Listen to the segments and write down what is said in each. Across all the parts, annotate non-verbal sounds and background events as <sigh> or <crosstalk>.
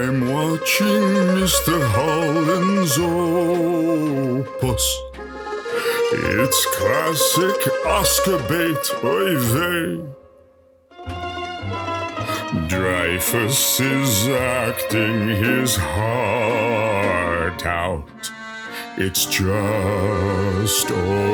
I'm watching Mr. Holland's opus. It's classic Oscar bait, oy vey. Dreyfuss is acting his heart out. It's just okay.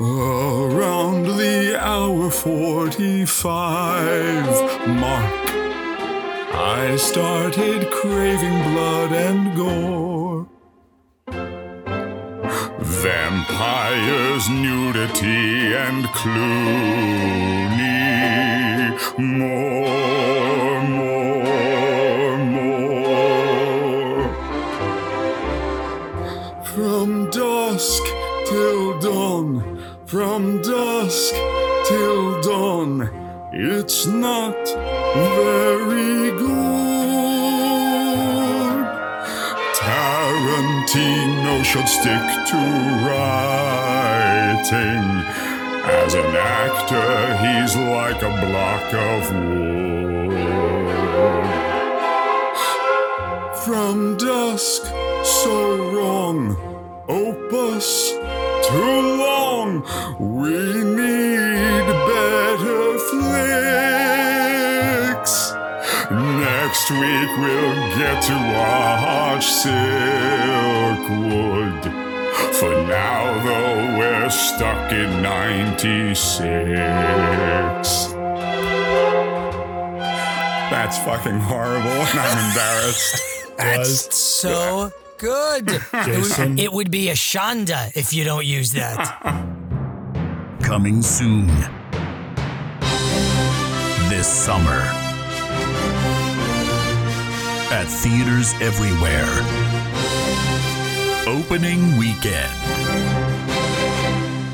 Around the hour 45 mark, I started craving blood and gore. Vampires, nudity, and Clooney. More, from dusk till dawn, it's not very good. Tarantino should stick to writing. As an actor, he's like a block of wood. From dusk, so wrong. Opus, too long. We need better flicks. Next week we'll get to watch Silkwood. For now, though, we're stuck in 96. That's fucking horrible, and I'm <laughs> embarrassed. That's so good. It Jason. would, it would be a Shonda if you don't use that. <laughs> Coming soon. This summer. At theaters everywhere. Opening weekend.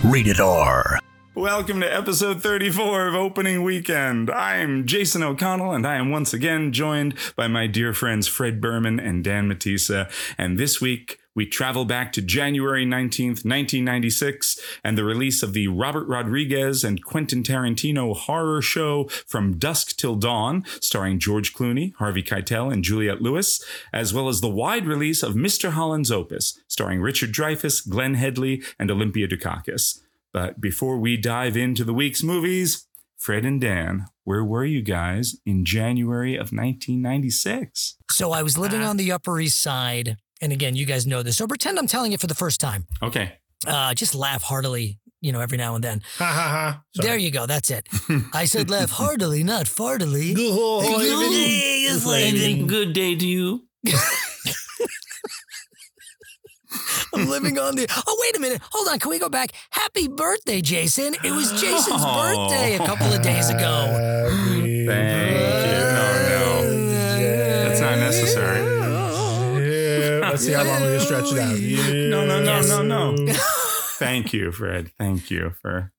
Rated R. Welcome to episode 34 of Opening Weekend. I'm Jason O'Connell, and I am once again joined by my dear friends Fred Berman and Dan Matissa. And this week, we travel back to January 19th, 1996, and the release of the Robert Rodriguez and Quentin Tarantino horror show From Dusk Till Dawn, starring George Clooney, Harvey Keitel, and Juliette Lewis, as well as the wide release of Mr. Holland's Opus, starring Richard Dreyfuss, Glenn Headley, and Olympia Dukakis. But before we dive into the week's movies, Fred and Dan, where were you guys in January of 1996? So I was living on the Upper East Side. And again, you guys know this. So pretend I'm telling it for the first time. Okay. Uh, just laugh heartily, you know, every now and then. Ha ha ha. Sorry. There you go. That's it. <laughs> I said laugh heartily, not fartily. Good day to you. <laughs> I'm living on the. Oh, wait a minute. Hold on. Can we go back? Happy birthday, Jason. It was Jason's Oh. birthday a couple of days ago. Happy Thank you. No, no. That's not necessary. Yeah, let's see how long we can stretch it out. Yeah. No, no, no, Yes. no, no. Thank you, Fred. Thank you for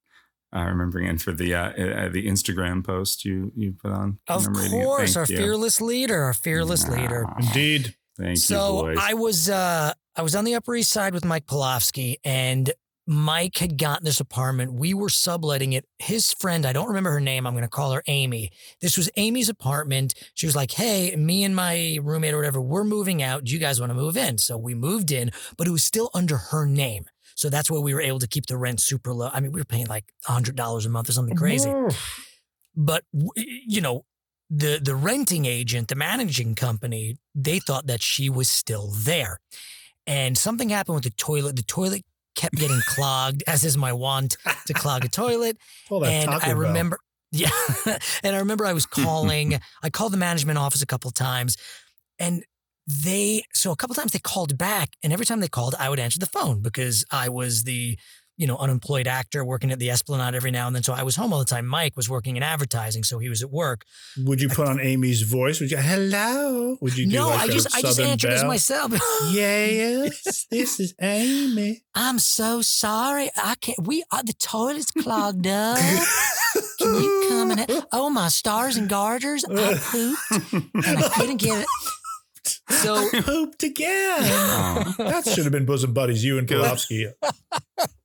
uh, remembering and for the uh, uh, the Instagram post you you put on. Of commemorating it. course, our you. fearless leader, our fearless leader. Indeed. Thank so you, boys. I was uh I was on the Upper East Side with Mike Polofsky and Mike had gotten this apartment. We were subletting it. His friend, I don't remember her name. I'm going to call her Amy. This was Amy's apartment. She was like, Hey, me and my roommate or whatever, we're moving out. Do you guys want to move in? So we moved in, but it was still under her name. So that's why we were able to keep the rent super low. I mean, we were paying like $100 a month or something crazy mm-hmm. but you know the the renting agent the managing company they thought that she was still there and something happened with the toilet. The toilet kept getting <laughs> clogged as is my want to clog a toilet. That and i remember <laughs> yeah and i remember i was calling <laughs> i called the management office a couple times and they so a couple times they called back and every time they called i would answer the phone because i was the you know unemployed actor working at the esplanade every now and then. So i was home all the time. Mike was working in advertising so he was at work. Would you put on Amy's voice? Would you, hello? Would you do no like i just i just answered as myself. <laughs> Yes, this is Amy. i'm so sorry. I can't we uh, the toilet's clogged up. Can you come and oh my stars and garters i pooped and i couldn't get it so Pooped again. Aw. that should have been bosom buddies, you and Good. <laughs>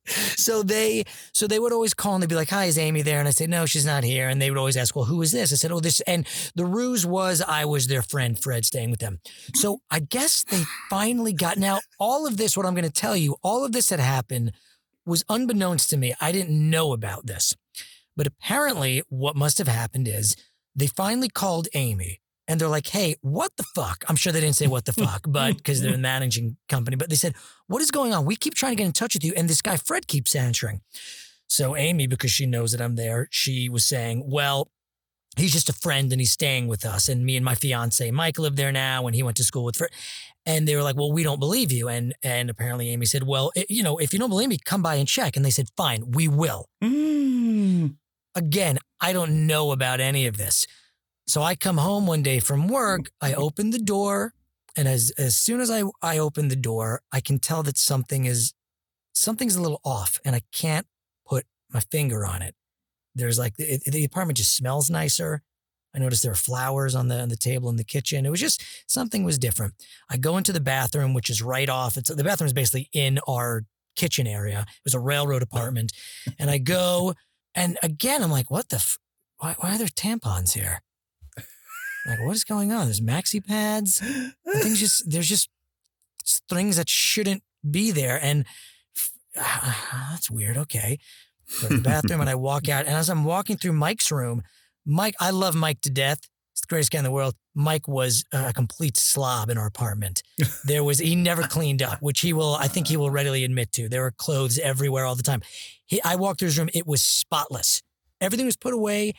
So they so they would always call and they'd be like, "Hi, is Amy there?" And I say, "No, she's not here." And they would always ask, "Well, who is this?" I said, "Oh, this." And the ruse was I was their friend Fred, staying with them. So I guess they finally got. Now all of this, what I'm going to tell you, all of this had happened was unbeknownst to me. I didn't know about this, but apparently, what must have happened is they finally called Amy. And they're like, hey, what the fuck? I'm sure they didn't say what the fuck, <laughs> but because they're a managing company, but they said, what is going on? We keep trying to get in touch with you. And this guy, Fred, keeps answering. So Amy, because she knows that I'm there, she was saying, well, he's just a friend and he's staying with us. And me and my fiance, Mike, live there now and he went to school with Fred. And they were like, well, we don't believe you. And and apparently Amy said, well, it- you know, if you don't believe me, come by and check. And they said, fine, we will. Mm. Again, I don't know about any of this. So I come home one day from mm-hmm. work, I open the door, and as as soon as I I open the door, I can tell that something is something's a little off and I can't put my finger on it. There's like the, the apartment just smells nicer. I noticed there were flowers on the on the table in the kitchen. It was just something was different. I go into the bathroom, which is right off. It's the bathroom is basically in our kitchen area. It was a railroad apartment, and I go, and again, I'm like, what the? F- why, why are there tampons here? Like, what is going on? There's maxi pads. Things just <gasps> there's just things that shouldn't be there, and <sighs> that's weird. Okay, go to the bathroom, and I walk out, and as I'm walking through Mike's room, Mike, I love Mike to death. He's the greatest guy in the world. Mike was a complete slob in our apartment. <laughs> There was he never cleaned up, which he will, I think he will readily admit to. There were clothes everywhere all the time. He, I walked through his room; it was spotless. Everything was put away.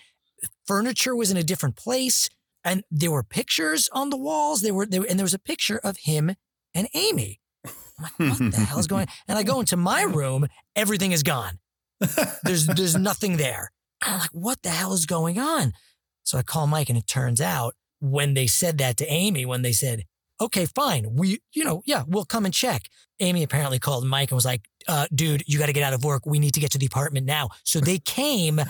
Furniture was in a different place, and there were pictures on the walls. There were, there, and there was a picture of him and Amy. I'm like, what the hell is going? on? <laughs> And I go into my room, everything is gone. There's there's nothing there. And I'm like, what the hell is going on? So I call Mike, and it turns out when they said that to Amy, when they said, okay, fine, we, you know, yeah, we'll come and check. Amy apparently called Mike and was like, uh, dude, you got to get out of work. We need to get to the apartment now. So they came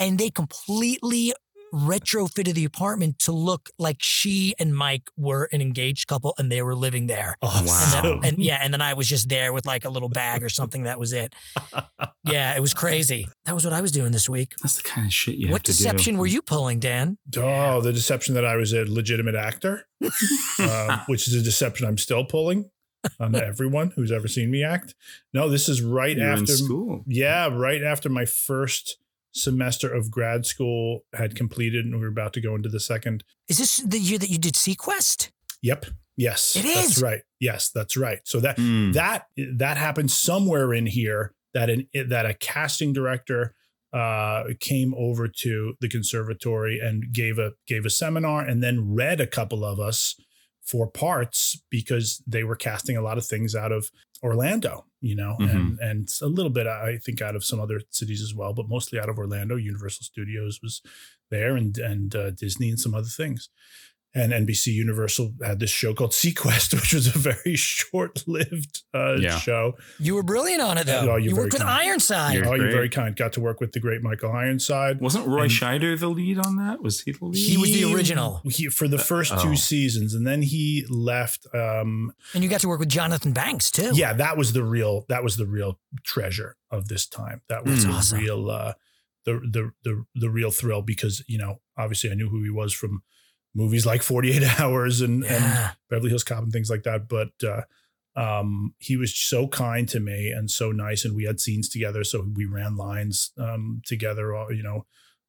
and they completely retrofitted the apartment to look like she and Mike were an engaged couple and they were living there. Awesome. And, Wow. then, and yeah, and then I was just there with like a little bag or something. That was it. <laughs> Yeah, it was crazy. That was what I was doing this week. That's the kind of shit you what have to deception do. were you pulling, Dan? Oh, the deception that I was a legitimate actor, uh, <laughs> which is a deception I'm still pulling on everyone who's ever seen me act. No, this is right You were in after school. Yeah, right after my first semester of grad school had completed and we were about to go into the second. Is this the year that you did SeaQuest? Yep. Yes. It is. That's right. Yes, that's right. So that Mm. that that happened somewhere in here that an that a casting director uh came over to the conservatory and gave a gave a seminar and then read a couple of us for parts because they were casting a lot of things out of Orlando, you know, and and a little bit I think out of some other cities as well, but mostly out of Orlando. Universal Studios was there and and uh, Disney and some other things and NBC Universal had this show called SeaQuest, <laughs> which was a very short-lived uh, Yeah. show. You were brilliant on it though. Oh, you're you worked with kind. Ironside. You're oh, you're very kind. Got to work with the great Michael Ironside. Wasn't Roy And- Scheider the lead on that? Was he the lead? He was the original. he, for the first oh. two seasons, and then he left. Um, And you got to work with Jonathan Banks too. yeah, that was the real. That was the real treasure of this time. That was That's the awesome. real. Uh, the the the the real thrill because you know obviously I knew who he was from movies like 48 <laughs> Hours and and Beverly Hills Cop and things like that. But uh, um, he was so kind to me and so nice, and we had scenes together, so we ran lines um, together, uh, you know,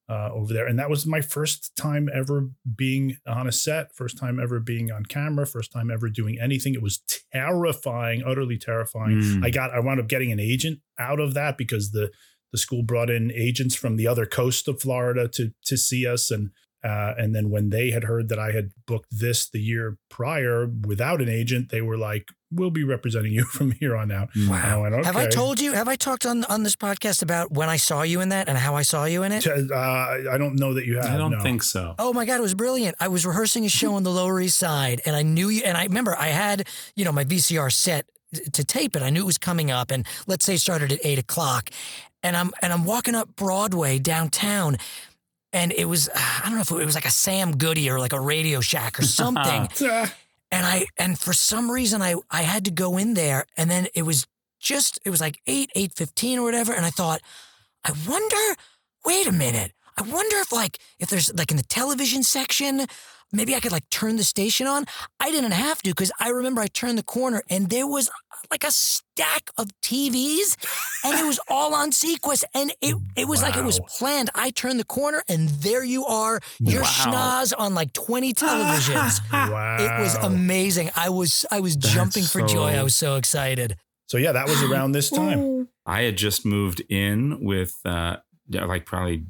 uh, over there. And that was my first time ever being on a set, first time ever being on camera, first time ever doing anything. It was terrifying, utterly terrifying. Mm. I got, I wound up getting an agent out of that because the the school brought in agents from the other coast of Florida to to see us and. Uh, and then when they had heard that I had booked this the year prior without an agent, they were like, "We'll be representing <laughs> you from here on out." And I Wow. went, Have I told you? Have I talked on on this podcast about when I saw you in that and how I saw you in it? Uh, I don't know that you have. I don't no. think so. Oh my God, it was brilliant. I was rehearsing a show on the Lower East Side and I knew you. And I remember I had, you know, my VCR set to tape it. I knew it was coming up. And let's say it started at eight o'clock. And I'm, and I'm walking up Broadway downtown. And it was, uh, I don't know if it was like a Sam Goody or like a Radio Shack or <laughs> something. <laughs> And I, and for some reason I, I had to go in there and then it was just it was like eight, eight fifteen or whatever, and I thought, I wonder. Wait a minute. I wonder if like if there's like in the television section, maybe I could like turn the station on. I didn't have to because I remember I turned the corner and there was like a stack of TVs and it was all on SeaQuest and it it was like it was planned. I turned the corner and there you are, your Wow. schnoz on like 20 <laughs> televisions. Wow. It was amazing. I was I was jumping for joy. I was so excited. So yeah, that was around this time. I had just moved in with, uh, yeah, like probably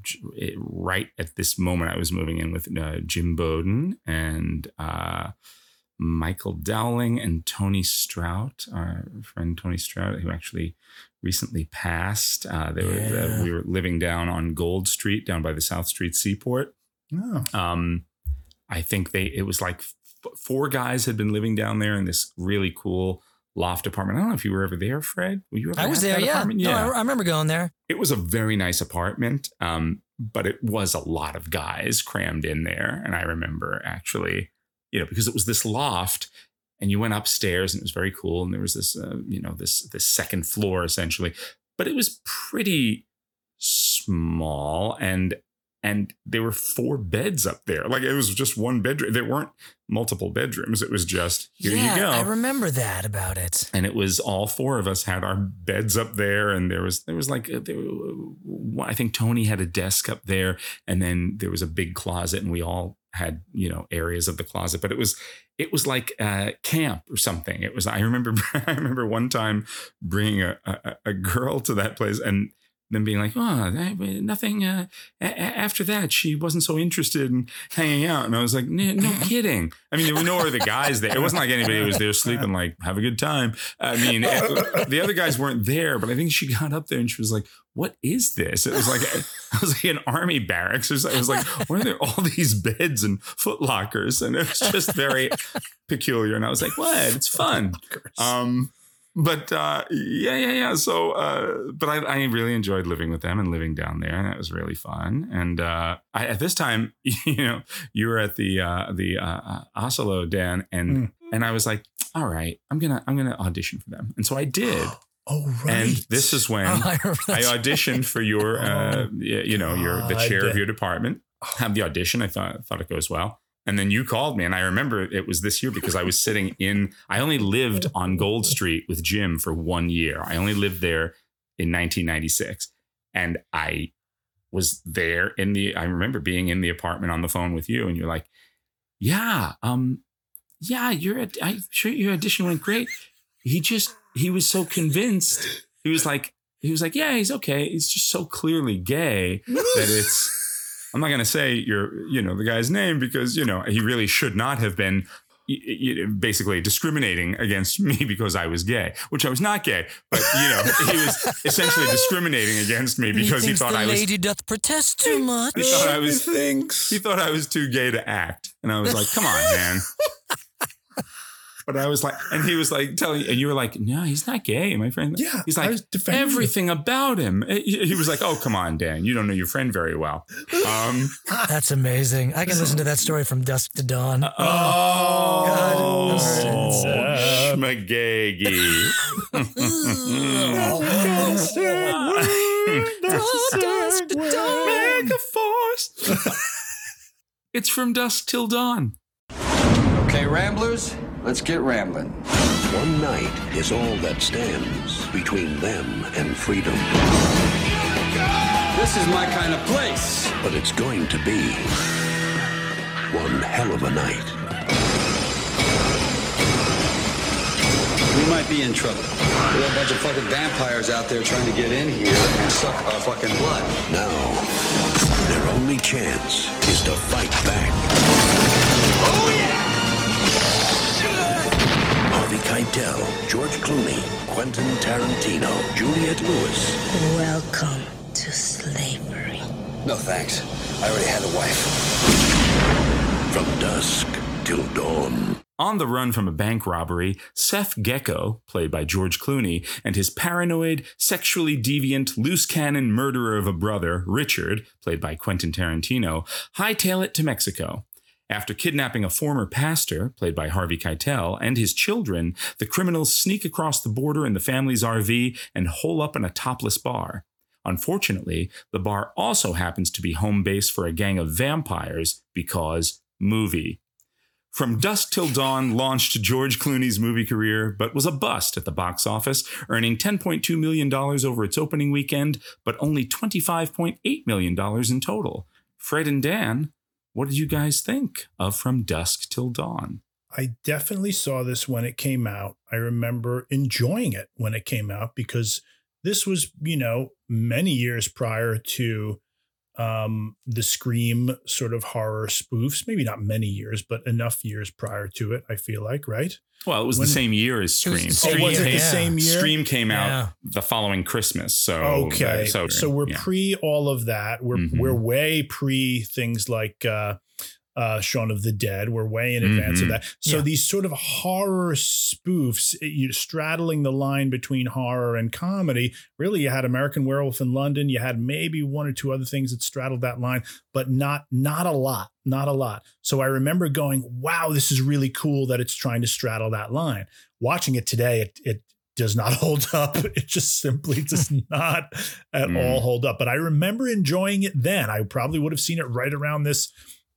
right at this moment, I was moving in with uh, Jim Bowden and uh, Michael Dowling and Tony Strout, our friend Tony Strout, who actually recently passed. Uh, they were, Yeah. uh, we were living down on Gold Street, down by the South Street Seaport. Oh. Um, I think they it was like f- four guys had been living down there in this really cool loft apartment. I don't know if you were ever there, Fred. Were you ever I was there, yeah. apartment? No, I, I remember going there. it was a very nice apartment, um, but it was a lot of guys crammed in there. And I remember actually, you know, because it was this loft, and you went upstairs, and it was very cool, and there was this, uh, you know, this this second floor essentially, but it was pretty small and and there were four beds up there. Like it was just one bedroom. There weren't multiple bedrooms. It was just here yeah, you go. I remember that about it. and it was all four of us had our beds up there and there was there was like uh, there, i think tony had a desk up there and then there was a big closet and we all had you know areas of the closet. But it was it was like uh camp or something. It was i remember <laughs> i remember one time bringing a, a, a girl to that place and then being like, oh, nothing. Uh, a- after that, she wasn't so interested in hanging out, and I was like, no, <laughs> kidding. I mean, there were no other guys there. It wasn't like anybody was there <laughs> sleeping, like, have a good time. I mean, it- the other guys weren't there, but I think she got up there and she was like, "What is this?" It was like it was like an army barracks. It was, it was like, why are there all these beds and foot lockers? And it was just very peculiar. And I was like, "What? It's fun." Um, but uh, yeah, yeah, yeah. So, uh, but I, I really enjoyed living with them and living down there, and that was really fun. And uh, I, at this time, <laughs> you know, you were at the uh, the uh, uh, Asolo, Dan, and Mm. and I was like, all right, I'm gonna I'm gonna audition for them, and so I did. <gasps> Oh right. And this is when Oh, <laughs> I I auditioned for your, uh, Oh, you know, your the chair of your department. Have the audition. I thought thought it goes well. And then you called me, and I remember it was this year because I was sitting in. I only lived on Gold Street with Jim for one year. I only lived there in 1996, and I was there in the. I remember being in the apartment on the phone with you, and you're like, "Yeah, um, yeah, your I'm sure your audition went great." He just he was so convinced. He was like, he was like, "Yeah, he's okay. He's just so clearly gay that it's." I'm not going to say your, you know, the guy's name because you know he really should not have been y- y- basically discriminating against me <laughs> because I was gay, which I was not gay, but you know he was essentially discriminating against me because he, thinks thought the I was. lady doth protest too much. He thought I was. thinks. He thought I was too gay to act, and I was like, "Come on, man." <laughs> But I was like, and he was like telling, and you were like, "No, he's not gay, my friend." Yeah, he's I like was defending everything about him. He he was like, "Oh, come on, Dan, you don't know your friend very well." Um, That's amazing. I can listen to that story from dusk to dawn. oh, God. Schmagaggy. Dusk to dawn. Mega force. <laughs> it's from dusk till dawn. Okay, Ramblers, let's get rambling. One night is all that stands between them and freedom. This is my kind of place. But it's going to be one hell of a night. We might be in trouble. We have a bunch of fucking vampires out there trying to get in here and suck our fucking blood. Now, their only chance is to fight back. Keitel, George Clooney, Quentin Tarantino, Juliette Lewis. Welcome to slavery. No thanks. I already had a wife. From dusk till dawn. On the run from a bank robbery, Seth Gecko, played by George Clooney, and his paranoid, sexually deviant, loose cannon murderer of a brother, Richard, played by Quentin Tarantino, hightail it to Mexico. After kidnapping a former pastor, played by Harvey Keitel, and his children, the criminals sneak across the border in the family's RV and hole up in a topless bar. Unfortunately, the bar also happens to be home base for a gang of vampires because movie. From Dusk Till Dawn launched George Clooney's movie career, but was a bust at the box office, earning $10.2 million over its opening weekend, but only $25.8 million in total. Fred and Dan, what did you guys think of From Dusk Till Dawn? I definitely saw this when it came out. I remember enjoying it when it came out because this was, you know, many years prior to um, the Scream sort of horror spoofs. Maybe not many years, but enough years prior to it. I feel like, right? Well, it was When- the same year as It was Scream. the Oh, was it came, the same year? Scream came out Yeah. the following Christmas. So Okay, so, so, we're yeah. pre all of that. We're Mhm. we're way pre things like uh, uh, Shaun of the Dead. We're way in advance Mhm. of that. So Yeah. these sort of horror spoofs, eh, you straddling the line between horror and comedy. Really, you had American Werewolf in London. You had maybe one or two other things that straddled that line, but not not a lot, not a lot. So I remember going, "Wow, this is really cool that it's trying to straddle that line." Watching it today, it it does not <laughs> hold up. It just simply <laughs> does not at Mm. all hold up. But I remember enjoying it then. I probably would have seen it right around this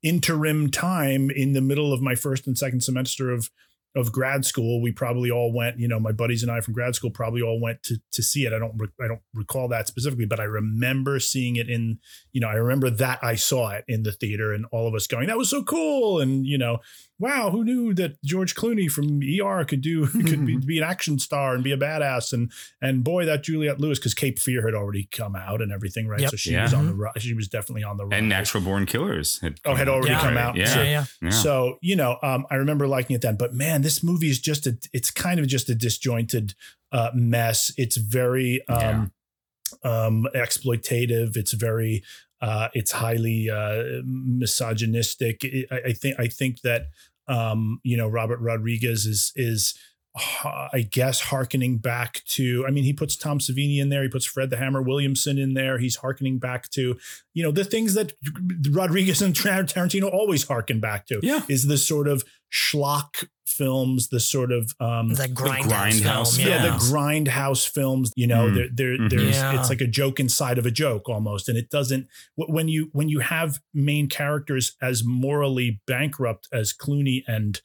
interim time in the middle of my first and second semester of of grad school. We probably all went, you know, my buddies and I from grad school probably all went to to see it. I don't I don't recall that specifically, but I remember seeing it in, you know, I remember that I saw it in the theater and all of us going, that was so cool. And, you know, wow, who knew that George Clooney from ER could do <laughs> could be, be an action star and be a badass and and boy that Juliette Lewis because Cape Fear had already come out and everything, right? Yep. So she Yeah. was on the ri- she was definitely on the and rise. Natural Born Killers had Oh, had already Yeah. come out. Yeah. Yeah, yeah. yeah. So, you know, um, I remember liking it then, but man, this movie is just a, it's kind of just a disjointed uh, mess. It's very um, um, exploitative. It's very, uh, it's highly uh, misogynistic. It- I, I think, I think that, um, you know, Robert Rodriguez is, is, I guess harkening back to, I mean, he puts Tom Savini in there. He puts Fred the Hammer Williamson in there. He's harkening back to, you know, the things that Rodriguez and Tarantino always harken back to Yeah. is the sort of schlock films, the sort of um, That grindhouse, grindhouse film. yeah, Yeah. the grindhouse films. You know, Mm. they're, they're, Mhm. there's Yeah. it's like a joke inside of a joke almost, and it doesn't. When you when you have main characters as morally bankrupt as Clooney and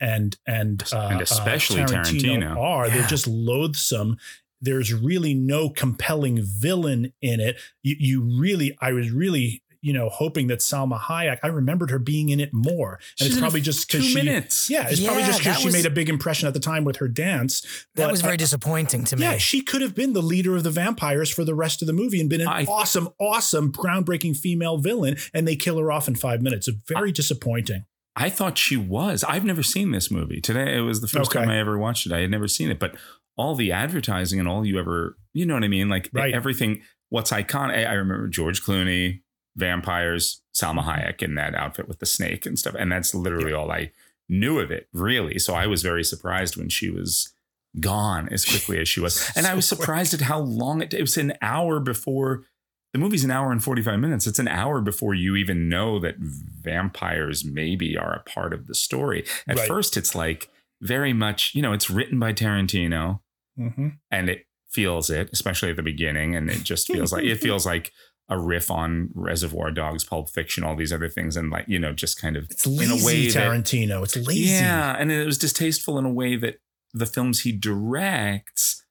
and and uh, And especially uh, Tarantino. are, they're just loathsome. There's really no compelling villain in it. You, you really, I was really, you know, hoping that Salma Hayek. I remembered her being in it more, and She's it's probably just because she. minutes. Yeah, it's probably just because she made a big impression at the time with her dance. That was very uh, disappointing to me. yeah, she could have been the leader of the vampires for the rest of the movie and been an I- awesome, awesome, groundbreaking female villain, and they kill her off in five minutes. It's very disappointing. I thought she was. I've never seen this movie. Today it was the first Okay. time I ever watched it. I had never seen it, but all the advertising and all you ever, you know what I mean? Like Right. everything, what's iconic. I I remember George Clooney, vampires, Salma Hayek in that outfit with the snake and stuff. And that's literally all I knew of it, really. So I was very surprised when she was gone as quickly as she was. <laughs> And I was surprised at how long it, it was an hour before the movie's an hour and 45 minutes. It's an hour before you even know that vampires maybe are a part of the story. At Right. first, it's like very much, you know, it's written by Tarantino Mm-hmm. and it feels it, especially at the beginning. And it just feels like, it <laughs> feels like a riff on Reservoir Dogs, Pulp Fiction, all these other things. And like, you know, just kind of It's lazy, in a way that, Tarantino. it's lazy. yeah. And it was distasteful in a way that the films he directs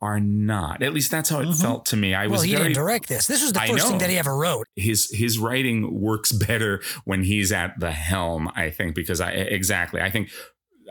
are not. At least that's how it Mhm. felt to me. I well, was Well, he very didn't direct this. This was the first thing that he ever wrote. his his writing works better when he's at the helm i think because i exactly i think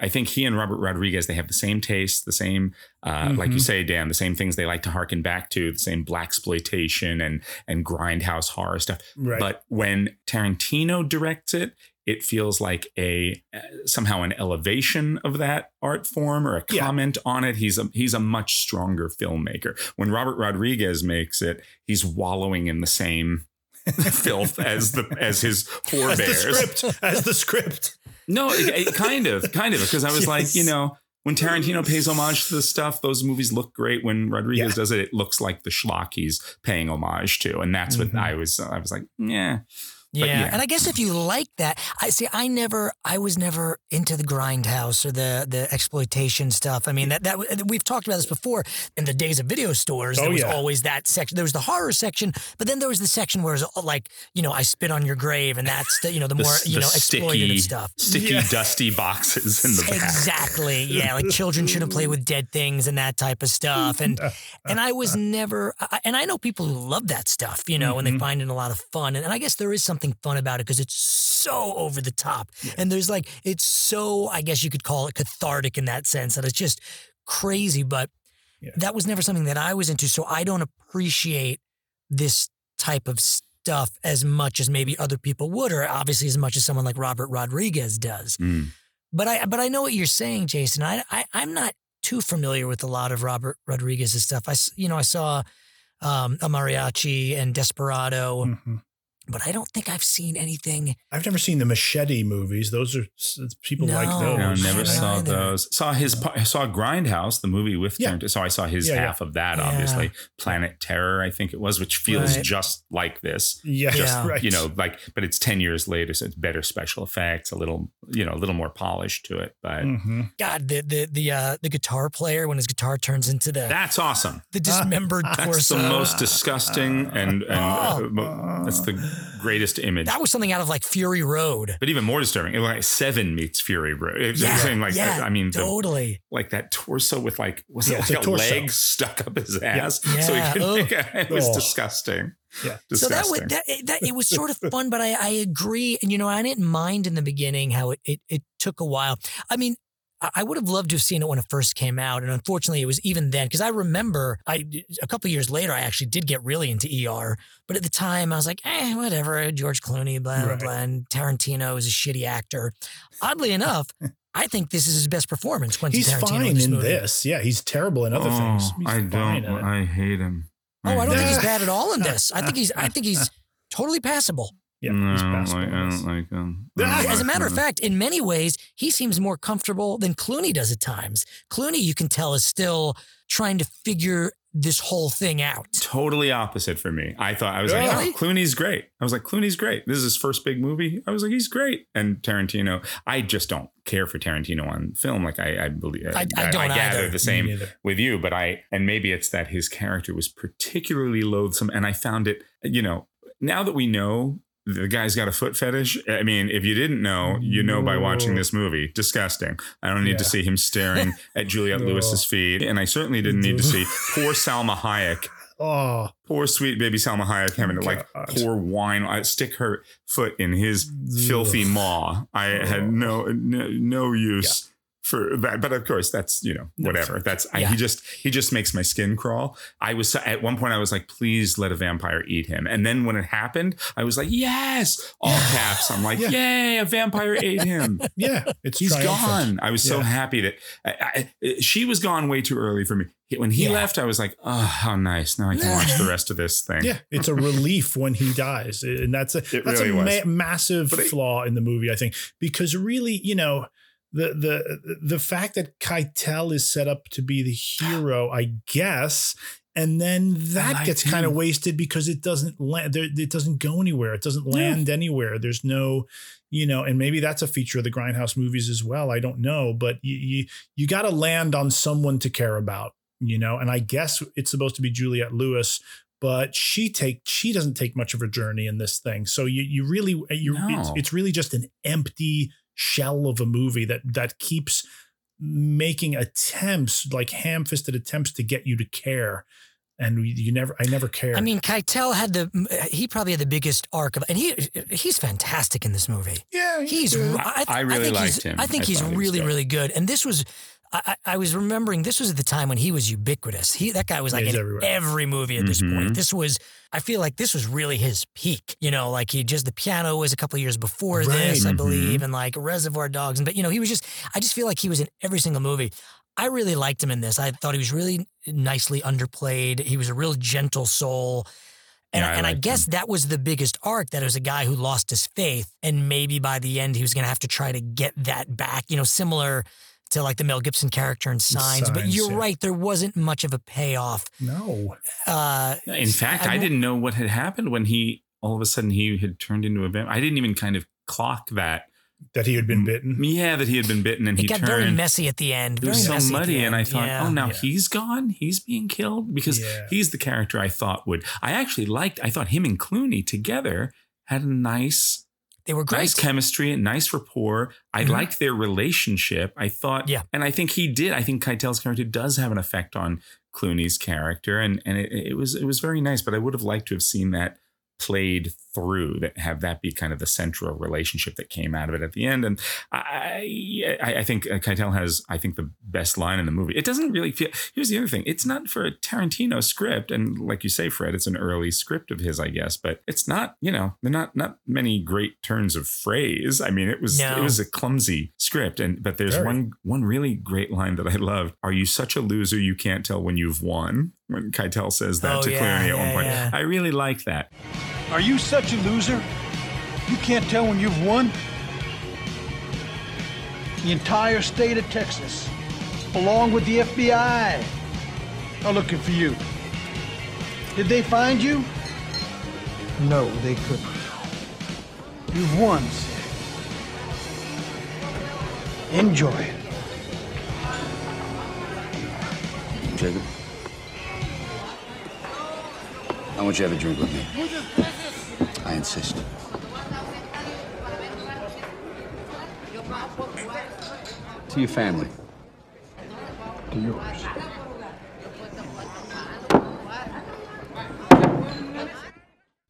i think he and robert rodriguez they have the same taste the same uh, like you Mhm. say dan the same things they like to harken back to the same blaxploitation and and grindhouse horror stuff Right. but when tarantino directs it it feels like a uh, somehow an elevation of that art form or a Yeah. comment on it. He's a he's a much stronger filmmaker. When Robert Rodriguez makes it, he's wallowing in the same <laughs> filth as the as his <laughs> as forebears. the script, as the script. No, it, it kind of, kind of, because I was like, you know, when Tarantino pays homage to the stuff, those movies look great. When Rodriguez Yeah. does it, it looks like the schlock he's paying homage to, and that's what Mhm. I was. I was like, yeah, Yeah. yeah. and I guess if you like that, I see. I never, I was never into the grindhouse or the the exploitation stuff. I mean, that that we've talked about this before. In the days of video stores, Oh, there was yeah. always that section. There was the horror section, but then there was the section where it was like, you know, I spit on your grave, and that's the you know the, <laughs> The, more you the know sticky, stuff. sticky, Yeah. dusty boxes in the back. Exactly. Yeah, like <laughs> children shouldn't play with dead things and that type of stuff. And and I was <laughs> never. I- And I know people who love that stuff, you know, and they Mhm. find it a lot of fun. And, and I guess there is something fun about it because it's so over the top. And there's like it's so. I guess you could call it cathartic in that sense that it's just crazy. But Yeah. that was never something that I was into. So I don't appreciate this type of stuff as much as maybe other people would, or obviously as much as someone like Robert Rodriguez does. Mm. But I but I know what you're saying, Jason. I, I I'm not too familiar with a lot of Robert Rodriguez's stuff. I, you know I saw um, a mariachi and Desperado, Mhm. But I don't think I've seen anything. I've never seen the Machete movies. Those are s- people like those. No, never haven't saw either. those. Saw his. pa- saw Grindhouse, the movie with Yeah. Tarantino. So I saw his Yeah, yeah. half of that. Yeah. Obviously, Planet Terror, I think it was, which feels Right. just like this. Yeah, Yeah. right. You know, like, but it's ten years later, so it's better special effects, a little, you know, a little more polished to it. But Mhm. God, the the the uh, the guitar player when his guitar turns into the that's awesome. the dismembered That's torso. the most disgusting and and uh, Oh. mo- that's the greatest image. that was something out of like Fury Road. But even more disturbing, it was like Seven meets Fury Road. It's the Yeah, same, like yeah, I mean, the, totally. like that torso with like was Yeah, it like a a, leg stuck up his ass? So Yeah, he could ugh. make a, it was Oh. disgusting. Yeah. So that was that, that it was sort of fun, but I, I agree. And you know, I didn't mind in the beginning how it it, it took a while. I mean, I I would have loved to have seen it when it first came out, and unfortunately, it was even then because I remember I a couple years later I actually did get really into ER, but at the time I was like, eh, whatever. George Clooney, blah blah Right. blah, and Tarantino is a shitty actor. Oddly enough. <laughs> I think this is his best performance. Quentin He's Tarantino fine in this in this. Yeah, he's terrible in other things. He's Oh, I don't. I hate him. Oh, I don't think he's bad at all in <laughs> this. I think he's. I think he's <laughs> totally passable. Yeah, no, he's I don't like, I don't like him. Don't As a matter of fact, in many ways, he seems more comfortable than Clooney does at times. Clooney, you can tell, is still trying to figure this whole thing out. totally opposite for me. I thought I was Really? like, oh, Clooney's great. I was like, Clooney's great. This is his first big movie. I was like, he's great. And Tarantino, I just don't care for Tarantino on film. Like I, I believe, I- I don't gather either. the same with you, but I, and maybe it's that his character was particularly loathsome, and I found it, you know, now that we know. The guy's got a foot fetish. I mean, if you didn't know, you know by watching this movie. Disgusting. I don't need to see him staring <laughs> at Juliette No. Lewis's feet, and I certainly didn't need to see <laughs> poor Salma Hayek Oh, poor sweet baby Salma Hayek having to like pour wine, I stick her foot in his filthy maw. I had no no, no use for that, but of course that's you know whatever. That's I, Yeah. he just he just makes my skin crawl. I was at one point I was like, please let a vampire eat him, and then when it happened, I was like, yes, all caps. I'm like, Yeah. yay, a vampire ate him. <laughs> yeah. It's He's triumphant. gone. I was so happy that I, I, she was gone way too early for me. When he Yeah. left, I was like, oh, how nice. Now I can watch the rest of this thing. Yeah, it's a relief when he dies, and that's a It that's really a ma- massive it- flaw in the movie, I think, because really, you know, the the the fact that Keitel is set up to be the hero, I guess, and then that gets kind of wasted because it doesn't land, there, it doesn't go anywhere, it doesn't land anywhere. There's no, you know, and maybe that's a feature of the Grindhouse movies as well. I don't know, but you you, you got to land on someone to care about, you know, and I guess it's supposed to be Juliette Lewis but she take she doesn't take much of a journey in this thing. So you you really you it's, it's really just an empty shell of a movie that that keeps making attempts like ham-fisted attempts to get you to care and you, you never I never cared. I mean, Keitel had the he probably had the biggest arc of, and he he's fantastic in this movie. yeah, He's good. I, I really think liked he's, him. I think I he's thought he really really good. And this was. I, I I was remembering this was at the time when he was ubiquitous. He that guy was like He's in everywhere. every movie at this Mhm. point. This was I feel like this was really his peak. You know, like he just the piano was a couple years before this, I Right. believe, and like Reservoir Dogs. But you know, he was just I just feel like he was in every single movie. I really liked him in this. I thought he was really nicely underplayed. He was a real gentle soul. And, Yeah, I and I liked guess that was the biggest arc that it was a guy who lost his faith. And maybe by the end, he was going to have to try to get that back, you know, similar to like the Mel Gibson character in Signs. but you're yeah. right. There wasn't much of a payoff. no. Uh, In fact, I I, didn't know what had happened when he all of a sudden he had turned into a vampire. I didn't even kind of clock that. that he had been bitten. Yeah, that he had been bitten and It he got turned. very messy at the end. it Very was so messy muddy, and I thought, Yeah. oh, now Yeah. he's gone. He's being killed because Yeah. he's the character I thought would. I actually liked. I thought him and Clooney together had a nice they were great. nice chemistry nice rapport. I Mhm. liked their relationship. I thought, Yeah. and I think he did. I think Keitel's character does have an effect on Clooney's character, and and it, it was it was very nice. But I would have liked to have seen that played through that have that be kind of the central relationship that came out of it at the end. And i i, I think uh, keitel has i think the best line in the movie. It doesn't really feel here's the other thing. It's not for a tarantino script. And like you say fred it's an early script of his i guess. But it's not you know they're not not many great turns of phrase. I mean it was No. it was a clumsy script. And but there's Very. one one really great line that i loved. Are you such a loser you can't tell when you've won? When keitel says that Oh, to yeah, at one point. yeah. i really like that Are you such a loser? You can't tell when you've won? The entire state of Texas, along with the FBI, are looking for you. Did they find you? No, they couldn't. You've won, Seth. Enjoy it. Jacob? I want you to have a drink with me. I insist. To your family. To yours.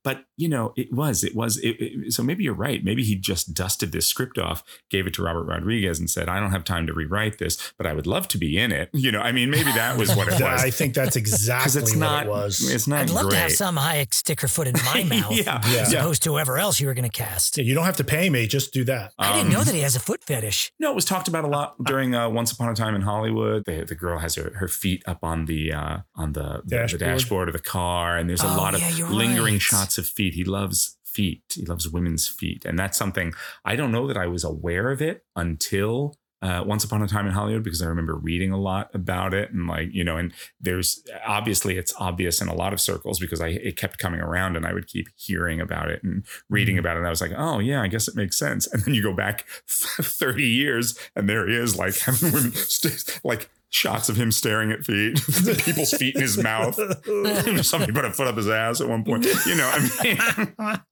But you know it was it was it, it- so maybe you're right maybe he just dusted this script off gave it to robert rodriguez and said i don't have time to rewrite this but i would love to be in it you know i mean maybe that was what it <laughs> was I think that's <laughs> because exactly it's what not it was. it's not I'd love great to have Salma Hayek stick her foot in <laughs> my mouth yeah, Yeah. as opposed to whoever else you were going to cast. Yeah, you don't have to pay me. Just do that. I didn't Um, know that he has a foot fetish. No, it was talked about a lot during uh, Once Upon a Time in Hollywood. The, the girl has her, her feet up on the uh, on the, the Dashboard. the dashboard of the car, and there's a Oh, lot of yeah, lingering right. shots of feet. He loves feet. He loves women's feet, and that's something I don't know that I was aware of it until. Uh, Once Upon a Time in Hollywood, because I remember reading a lot about it, and like you know, and there's obviously it's obvious in a lot of circles because I it kept coming around, and I would keep hearing about it and reading Mhm. about it. And I was like, oh yeah, I guess it makes sense. And then you go back <laughs> 30 years, and there he is, like having <laughs> women <laughs> like shots of him staring at feet, <laughs> people's feet in his mouth. <laughs> Somebody put a foot up his ass at one point. You know, I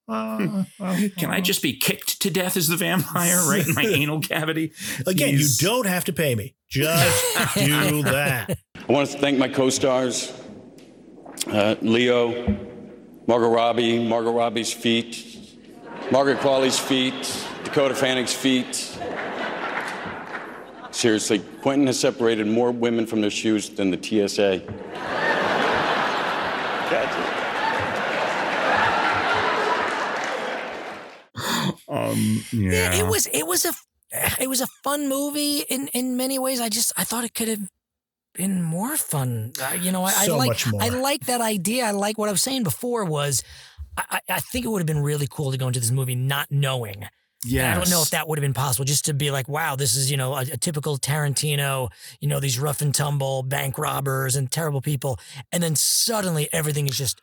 mean, <laughs> can I just be kicked to death as the vampire right in my anal cavity? Again, He's- you don't have to pay me. Just do that. I want to thank my co-stars, uh, Leo, Margot Robbie, Margot Robbie's feet, Margaret Qualley's feet, Dakota Fanning's feet. Seriously, Quentin has separated more women from their shoes than the TSA. <laughs> Um, yeah. Yeah, it was it was a it was a fun movie in in many ways. I just I thought it could have been more fun. Uh, you know, I, So I like. I like that idea. I like what I was saying before was. I, I- I think it would have been really cool to go into this movie not knowing. Yes. I don't know if that would have been possible just to be like, wow, this is, you know, a, a typical Tarantino, you know, these rough and tumble bank robbers and terrible people. And then suddenly everything is just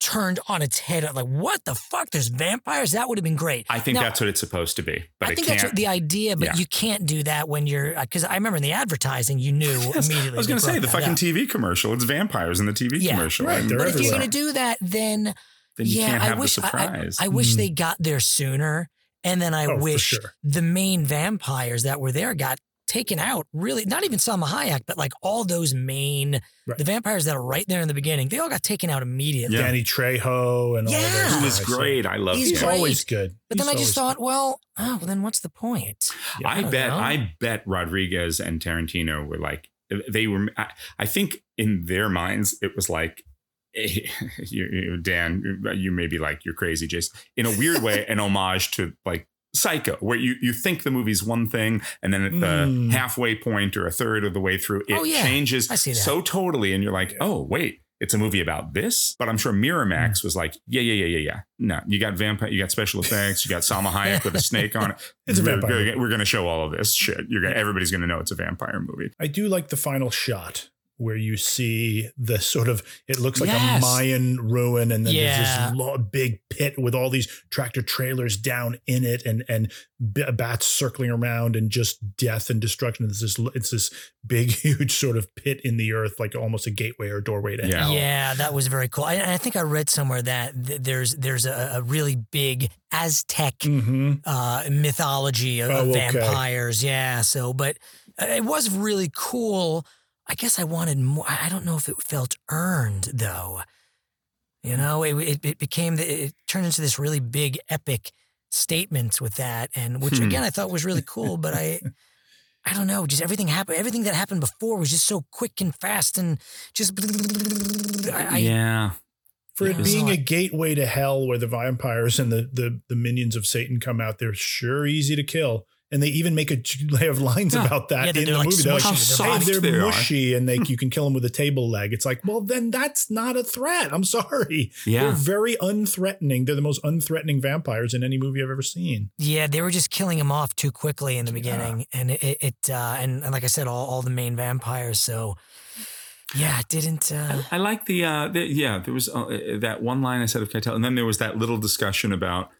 turned on its head. Like, what the fuck? There's vampires? That would have been great. I think Now, that's what it's supposed to be, but I think that's what the idea, but Yeah. you can't do that when you're because I remember in the advertising you knew <laughs> Yes, immediately. I was going to say the fucking out. TV commercial. It's vampires in the TV Yeah, commercial. right, But if you're going to do that, then then you yeah, can't I wish the I- I- I, wish Mm. they got there sooner, and then I Oh, wish sure. the main vampires that were there got taken out. Really, not even Salma Hayek, but like all those main Right. the vampires that are right there in the beginning. They all got taken out immediately. Yeah. Danny Trejo and all Yeah. those He was great. I love He's He's him. great. always good. But then I just always thought, well, oh, well, then what's the point? Yeah, I don't bet know. I bet Rodriguez and Tarantino were like they were. I, I think in their minds it was like. <laughs> you, you- Dan, you may be like you're crazy, Jason. In a weird way, an <laughs> homage to like Psycho, where you you think the movie's one thing, and then at the Mm. halfway point or a third of the way through, it Oh, yeah. changes I see that. so totally, and you're like, oh wait, it's a movie about this. But I'm sure Miramax Mm. was like, yeah, yeah, yeah, yeah, yeah. No, you got vampire, you got special effects, you got Salma Hayek with a snake on it. <laughs> It's a we're, vampire Gonna, we're gonna show all of this shit. You're gonna, everybody's gonna know it's a vampire movie. I do like the final shot where you see the sort of it looks like Yes. a Mayan ruin, and then Yeah. there's this lo- big pit with all these tractor trailers down in it, and and b- bats circling around, and just death and destruction. It's this it's this big, <laughs> huge sort of pit in the earth, like almost a gateway or doorway to Yeah. hell. Yeah, that was very cool. I, I think I read somewhere that th- there's there's a, a really big Aztec hmm uh, mythology of, of Oh, okay. vampires. Yeah. So, but uh, it was really cool. I guess I wanted more. I I don't know if it felt earned though. You know, it it, it became the, it turned into this really big epic statement with that, and which Hmm. again I thought was really cool. But I. <laughs> I don't know. Just everything happened. Everything that happened before was just so quick and fast, and just. I, I, yeah. For it being a gateway to hell where the vampires and the, the, the minions of Satan come out, they're sure easy to kill. And they even make a they have lines Yeah. about that Yeah, in the like movie. They're like, How soft they're they are. mushy and they <laughs> you can kill them with a table leg. It's like, well, then that's not a threat. I'm sorry. Yeah, They're very unthreatening. They're the most unthreatening vampires in any movie I've ever seen. Yeah, they were just killing him off too quickly in the beginning, and it, it, it uh, and, and like I said, all, all the main vampires. So, yeah, it didn't. Uh, I like the, uh, the yeah, there was uh, that one line I said of Keitel, and then there was that little discussion about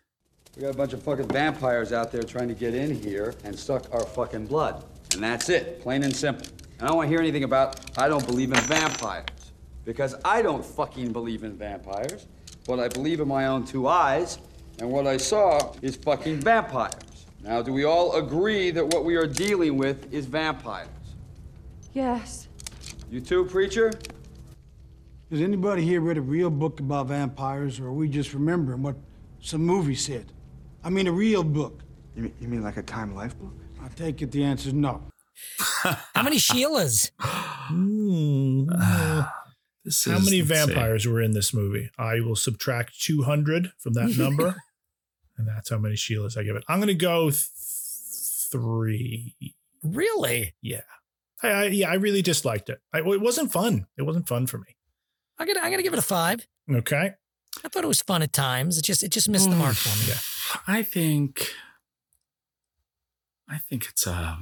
We got a bunch of fucking vampires out there trying to get in here and suck our fucking blood. And that's it, plain and simple. And I don't want to hear anything about I don't believe in vampires. Because I don't fucking believe in vampires. But I believe in my own two eyes, and what I saw is fucking vampires. Now, do we all agree that what we are dealing with is vampires? Yes. You too, preacher? Has anybody here read a real book about vampires, or are we just remembering what some movie said? I mean, a real book. You mean, you mean like a Time Life book? I take it the answer's no. how many Sheilas? Hmm. <sighs> this How is- many let's vampires were in this movie? I will subtract 200 from that <laughs> number. and that's how many Sheilas I give it. I'm going to go th- three. Really? Yeah. I, I yeah, I really disliked it. I, it wasn't fun. It wasn't fun for me. I'm gonna I'm gonna give it a five. Okay. I thought it was fun at times. It just it just missed the mark for me. Yeah. I think, I think it's a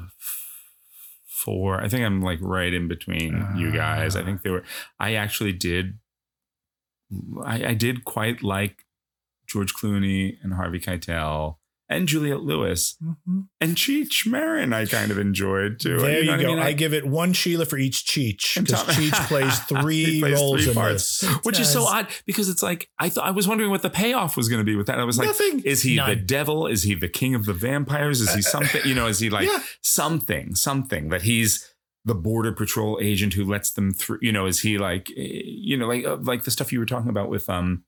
four. I think I'm like right in between you guys. I ah. think they were. I actually did. I, I did quite like George Clooney and Harvey Keitel and Juliette Lewis and Cheech Marin. I kind of enjoyed too. There you, know what go. I, mean? I, give it one Sheila for each Cheech because <laughs> Cheech plays three plays roles three in parts, this. which is so odd because it's like I thought I was wondering what the payoff was going to be with that. I was like, Nothing. is he the devil? Is he the king of the vampires? Is he something? You know, is he like Yeah. something? Something that he's the border patrol agent who lets them through. You know, is he like eh, you know like uh, like the stuff you were talking about with um.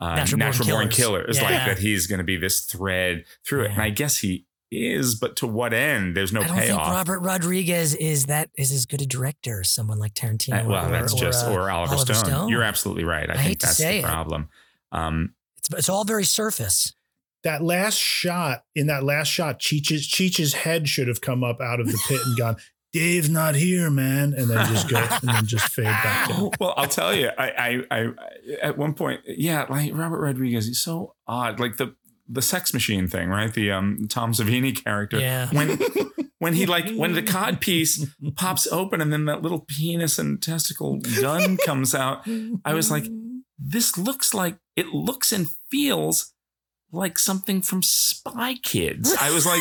Uh, Natural natural, Born born is killers, like Yeah. that he's going to be this thread through it, Yeah. and I guess he is, but to what end? There's no I don't payoff. think Robert Rodriguez is that is as good a director as someone like Tarantino. Uh, well, or, that's just uh, or Oliver, Stone. You're absolutely right. I, I think to that's say the it. problem. Um, It's, it's all very surface. That last shot, in that last shot, Cheech's Cheech's head should have come up out of the pit and gone, Dave's not here, man. And then just go and then just fade back in. <laughs> well, I'll tell you, I, I, I, at one point, yeah, like Robert Rodriguez, he's so odd. Like the the sex machine thing, right? The um Tom Savini character. Yeah. When when he like when the <laughs> cod piece pops open and then that little penis and testicle gun comes out, I was like, this looks like it looks and feels like something from Spy Kids. I was like.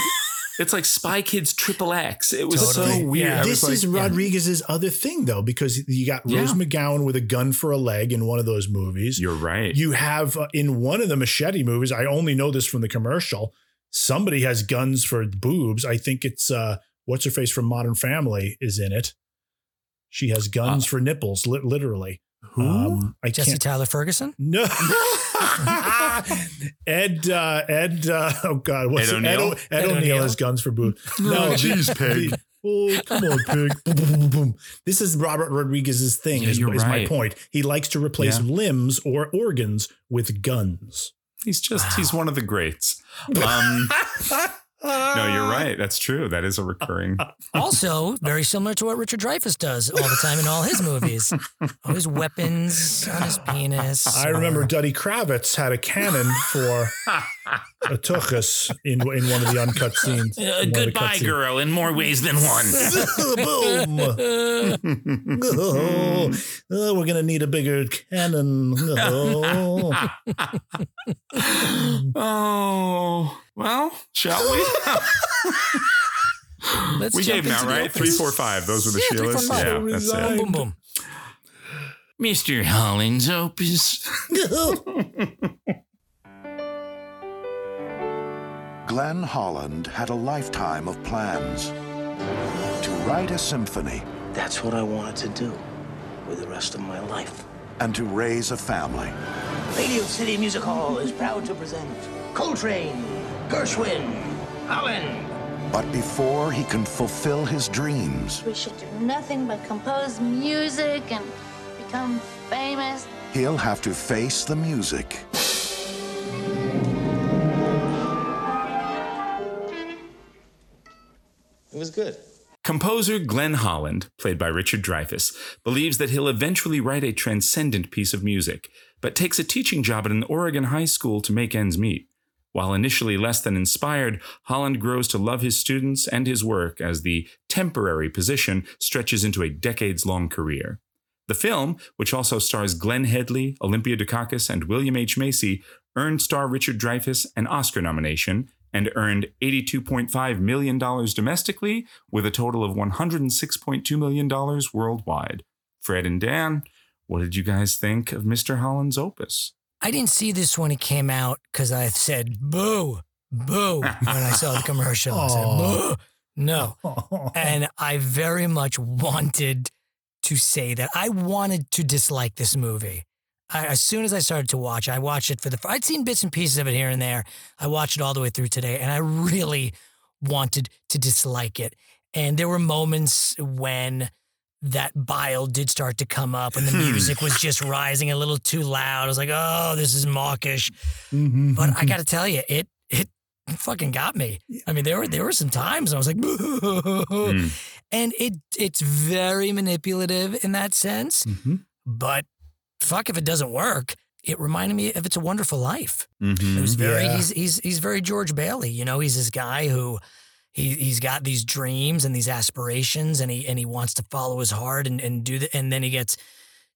It's like Spy Kids Triple X. It was Totally. so weird. Yeah. This was is like, yeah. Rodriguez's other thing, though, because you got Yeah. Rose McGowan with a gun for a leg in one of those movies. You're right. You have uh, in one of the machete movies, I only know this from the commercial. Somebody has guns for boobs. I think it's uh what's her face from Modern Family is in it. She has guns for nipples, li- literally. Who? Um, I Jesse can't. Tyler Ferguson. No. <laughs> <laughs> Ed, uh, Ed, uh, oh God, what's Ed it? Ed, O'Neill? Ed, Ed O'Neill O'Neill? has guns for boobs. <laughs> No, jeez, <laughs> pig. Oh, come on, pig. Boom, boom, boom, boom. This is Robert Rodriguez's thing, Yeah, is, you're is my point. He likes to replace Yeah. limbs or organs with guns. He's just he's one of the greats. Um, No, you're right. That's true. That is a recurring. <laughs> <laughs> Also, very similar to what Richard Dreyfuss does all the time in all his movies. <laughs> All his weapons on his penis. I remember Duddy Kravitz had a cannon for a tuchus in in one of the uncut scenes. Uh, in one of the goodbye, cut scenes. girl, in more ways than one. Boom. Oh, oh, we're gonna need a bigger cannon. Oh. oh, well, shall we? <laughs> Let's we jump gave them out, into right? Three, opens. four, five. Those were the Yeah, Sheilas. five. Yeah, that's it. Uh, boom, boom. Mr. Holland's opus. <laughs> Glenn Holland had a lifetime of plans to write a symphony That's what I wanted to do with the rest of my life. and to raise a family. Radio City Music Hall is proud to present Coltrane, Gershwin, Holland. But before he can fulfill his dreams, We should do nothing but compose music and become famous. he'll have to face the music. It was good. Composer Glenn Holland, played by Richard Dreyfuss, believes that he'll eventually write a transcendent piece of music, but takes a teaching job at an Oregon high school to make ends meet. While initially less than inspired, Holland grows to love his students and his work as the temporary position stretches into a decades long career. The film, which also stars Glenn Headley, Olympia Dukakis, and William H. Macy, earned star Richard Dreyfuss an Oscar nomination and earned $82.5 million domestically with a total of $106.2 million worldwide. Fred and Dan, what did you guys think of Mr. Holland's opus? I didn't see this when it came out because I said boo, boo when I saw the commercial. I said boo, no. <laughs> And I very much wanted to say that I wanted to dislike this movie. I, as soon as I started to watch, I watched it for the. I'd seen bits and pieces of it here and there. I watched it all the way through today, and I really wanted to dislike it. And there were moments when that bile did start to come up, and the hmm. music was just rising a little too loud. I was like, "Oh, this is mawkish." Mm-hmm, but I mm-hmm. got to tell you, it it fucking got me. I mean, there were there were some times I was like, <laughs> hmm. and it it's very manipulative in that sense. Mm-hmm. But fuck if it doesn't work. It reminded me of It's a Wonderful Life. It was very Yeah. he's he's he's very George Bailey. You know, he's this guy who he he's got these dreams and these aspirations and he and he wants to follow his heart and, and do the and then he gets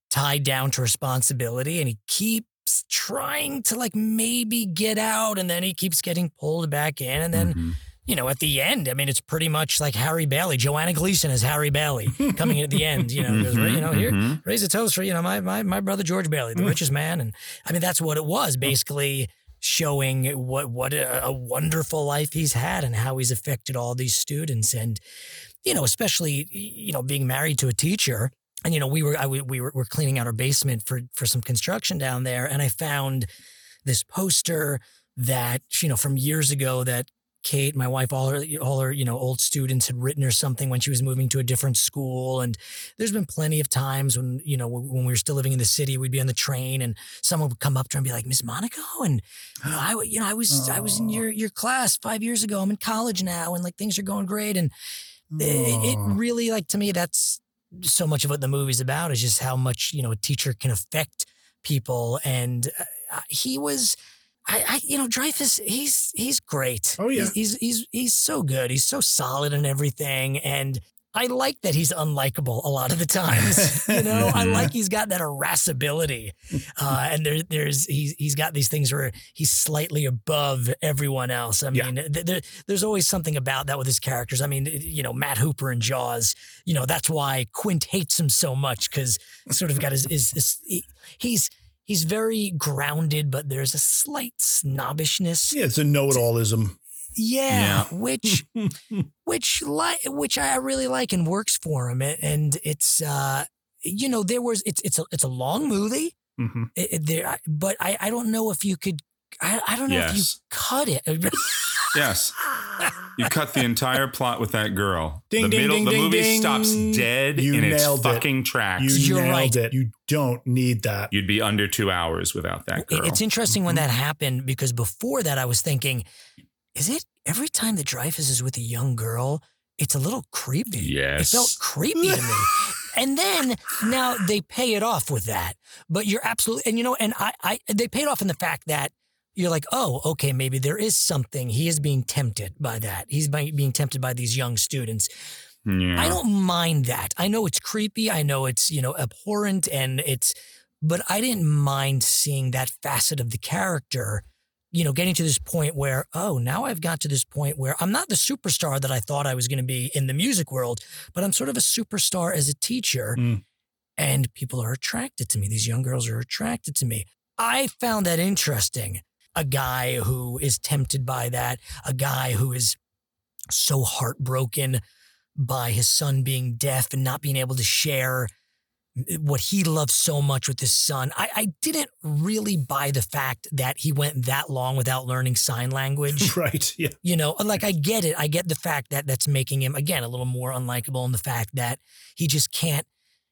tied down to responsibility and he keeps trying to like maybe get out and then he keeps getting pulled back in and then mm-hmm. you know at the end I mean it's pretty much like Harry Bailey. Joanna Gleason is Harry Bailey coming in at the end you know goes, mm-hmm, you know here Mhm. raise a toast for you know my my my brother George Bailey the mm-hmm. richest man. And I mean that's what it was basically showing what what a, a wonderful life he's had and how he's affected all these students. And you know especially you know being married to a teacher and you know we were I, we we were, were cleaning out our basement for for some construction down there and I found this poster that you know from years ago that Kate, my wife, all her all her you know old students had written her something when she was moving to a different school, and there's been plenty of times when you know when we were still living in the city, we'd be on the train and someone would come up to her and be like, "Miss Monaco," and you know <gasps> I you know I was I was in your your class five years ago. I'm in college now, and like things are going great, and it, it really like to me that's so much of what the movie's about is just how much you know a teacher can affect people, and uh, he was. I, I, you know, Dreyfuss, he's he's great. Oh, yeah. he's, he's he's he's so good. He's so solid and everything, and I like that he's unlikable a lot of the times. <laughs> you know, I like he's got that irascibility, uh, and there, there's he's he's got these things where he's slightly above everyone else. I mean, th- there, there's always something about that with his characters. I mean, you know, Matt Hooper in Jaws. You know, that's why Quint hates him so much because sort of got his, his, his he, he's. He's very grounded, but there's a slight snobbishness. Yeah, it's a know-it-allism. Yeah, which <laughs> which like which I really like and works for him. And- And it's uh you know there was it's it's a it's a long movie. Mm-hmm. It- it- there, but I I don't know if you could. I, I don't know if you cut it. <laughs> Yes. You cut the entire plot with that girl. Ding, the ding, middle, ding, the ding, movie ding. stops dead You in its nailed it. fucking tracks. You You're nailed right. it. You don't need that. You'd be under two hours without that girl. It's interesting when that mm-hmm. happened because before that I was thinking is it every time that Dreyfuss is with a young girl, it's a little creepy. Yes. It felt creepy to me. <laughs> And then now they pay it off with that. But you're absolutely and you know, and I I they paid off in the fact that you're like, oh, okay, maybe there is something. He is being tempted by that. He's being tempted by these young students. Yeah. I don't mind that. I know it's creepy. I know it's, you know, abhorrent and it's, but I didn't mind seeing that facet of the character, you know, getting to this point where, oh, now I've got to this point where I'm not the superstar that I thought I was going to be in the music world, but I'm sort of a superstar as a teacher. Mm. And people are attracted to me. These young girls are attracted to me. I found that interesting. A guy who is tempted by that, a guy who is so heartbroken by his son being deaf and not being able to share what he loves so much with his son. I, I didn't really buy the fact that he went that long without learning sign language. <laughs> right. Yeah. You know, like I get it. I get the fact that that's making him again a little more unlikable and the fact that he just can't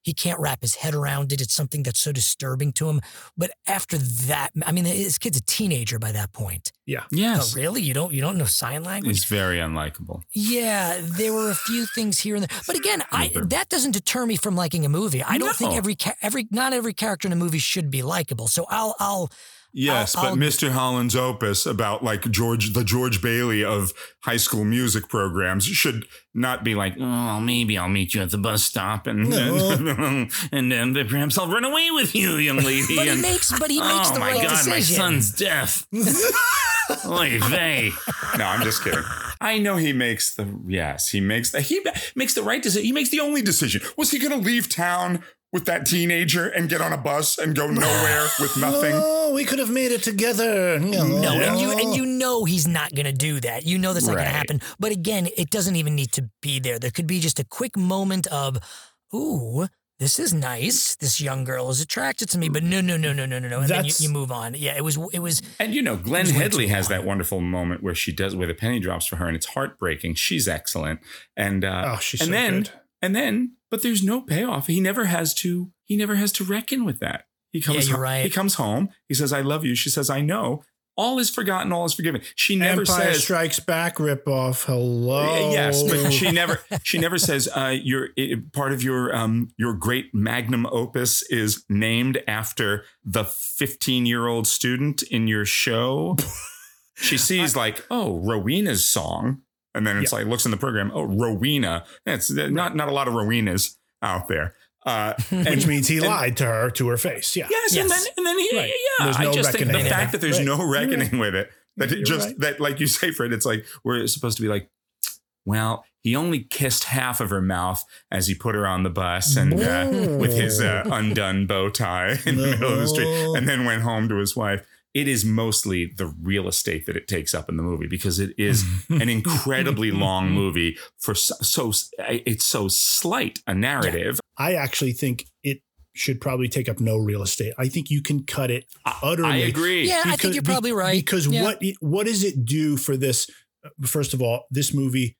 he can't wrap his head around it. It's something that's so disturbing to him. But after that, I mean, his kid's a teenager by that point. Yeah. Yes. Oh, really? You don't you don't know sign language? He's very unlikable. Yeah, there were a few things here and there, but again, I that doesn't deter me from liking a movie. I don't think every every not every character in a movie should be likable. So I'll I'll Yes, I'll- but I'll- Mr. Holland's opus about like George, the George Bailey of high school music programs should not be like, Oh, well, maybe I'll meet you at the bus stop and No. <laughs> and then perhaps I'll run away with you, young <laughs> lady. But he and, makes- but he makes oh the my right God, my decision. son's deaf. <laughs> Oy vey. no, I'm just kidding. I know he makes the yes, he makes the he makes the right decision. He makes the only decision. Was he going to leave town with that teenager and get on a bus and go nowhere <sighs> with nothing? Oh, we could have made it together. No, no, and you and you know he's not going to do that. You know that's not going to happen. But again, it doesn't even need to be there. There could be just a quick moment of, ooh. This is nice. This young girl is attracted to me, but no, no, no, no, no, no, no. And then you, you move on. Yeah, it was, it was. And you know, Glenn It was way Headley has that wonderful moment where she does where the penny drops for her, and it's heartbreaking. She's excellent, and uh, Oh, she's and so then good. and then, but there's no payoff. He never has to. He never has to reckon with that. He comes. Yeah, you're ho- right. He comes home. He says, "I love you." She says, "I know." All is forgotten. All is forgiven. She never Empire says. Strikes Back ripoff. Hello. Yes, but she never she never says uh, your it, part of your um, your great magnum opus is named after the 15 year old student in your show. <laughs> she sees like oh Rowena's song, and then it's like looks in the program oh Rowena. It's not not a lot of Rowenas out there. Uh, <laughs> Which means he and- lied to her to her face. Yeah. Yes, and then and then he, Right. yeah, There's I no just think the fact that there's Right. no reckoning right. with it, that it just that like you say, Fred, it's like we're supposed to be like, well, he only kissed half of her mouth as he put her on the bus and uh, with his uh, undone bow tie in the middle of the street, and then went home to his wife. It is mostly the real estate that it takes up in the movie because it is <laughs> an incredibly long movie for so, so it's so slight a narrative. I actually think it should probably take up no real estate. I think you can cut it utterly. I agree. Yeah, I think you're probably right. Because Yeah. what what does it do for this? First of all, this movie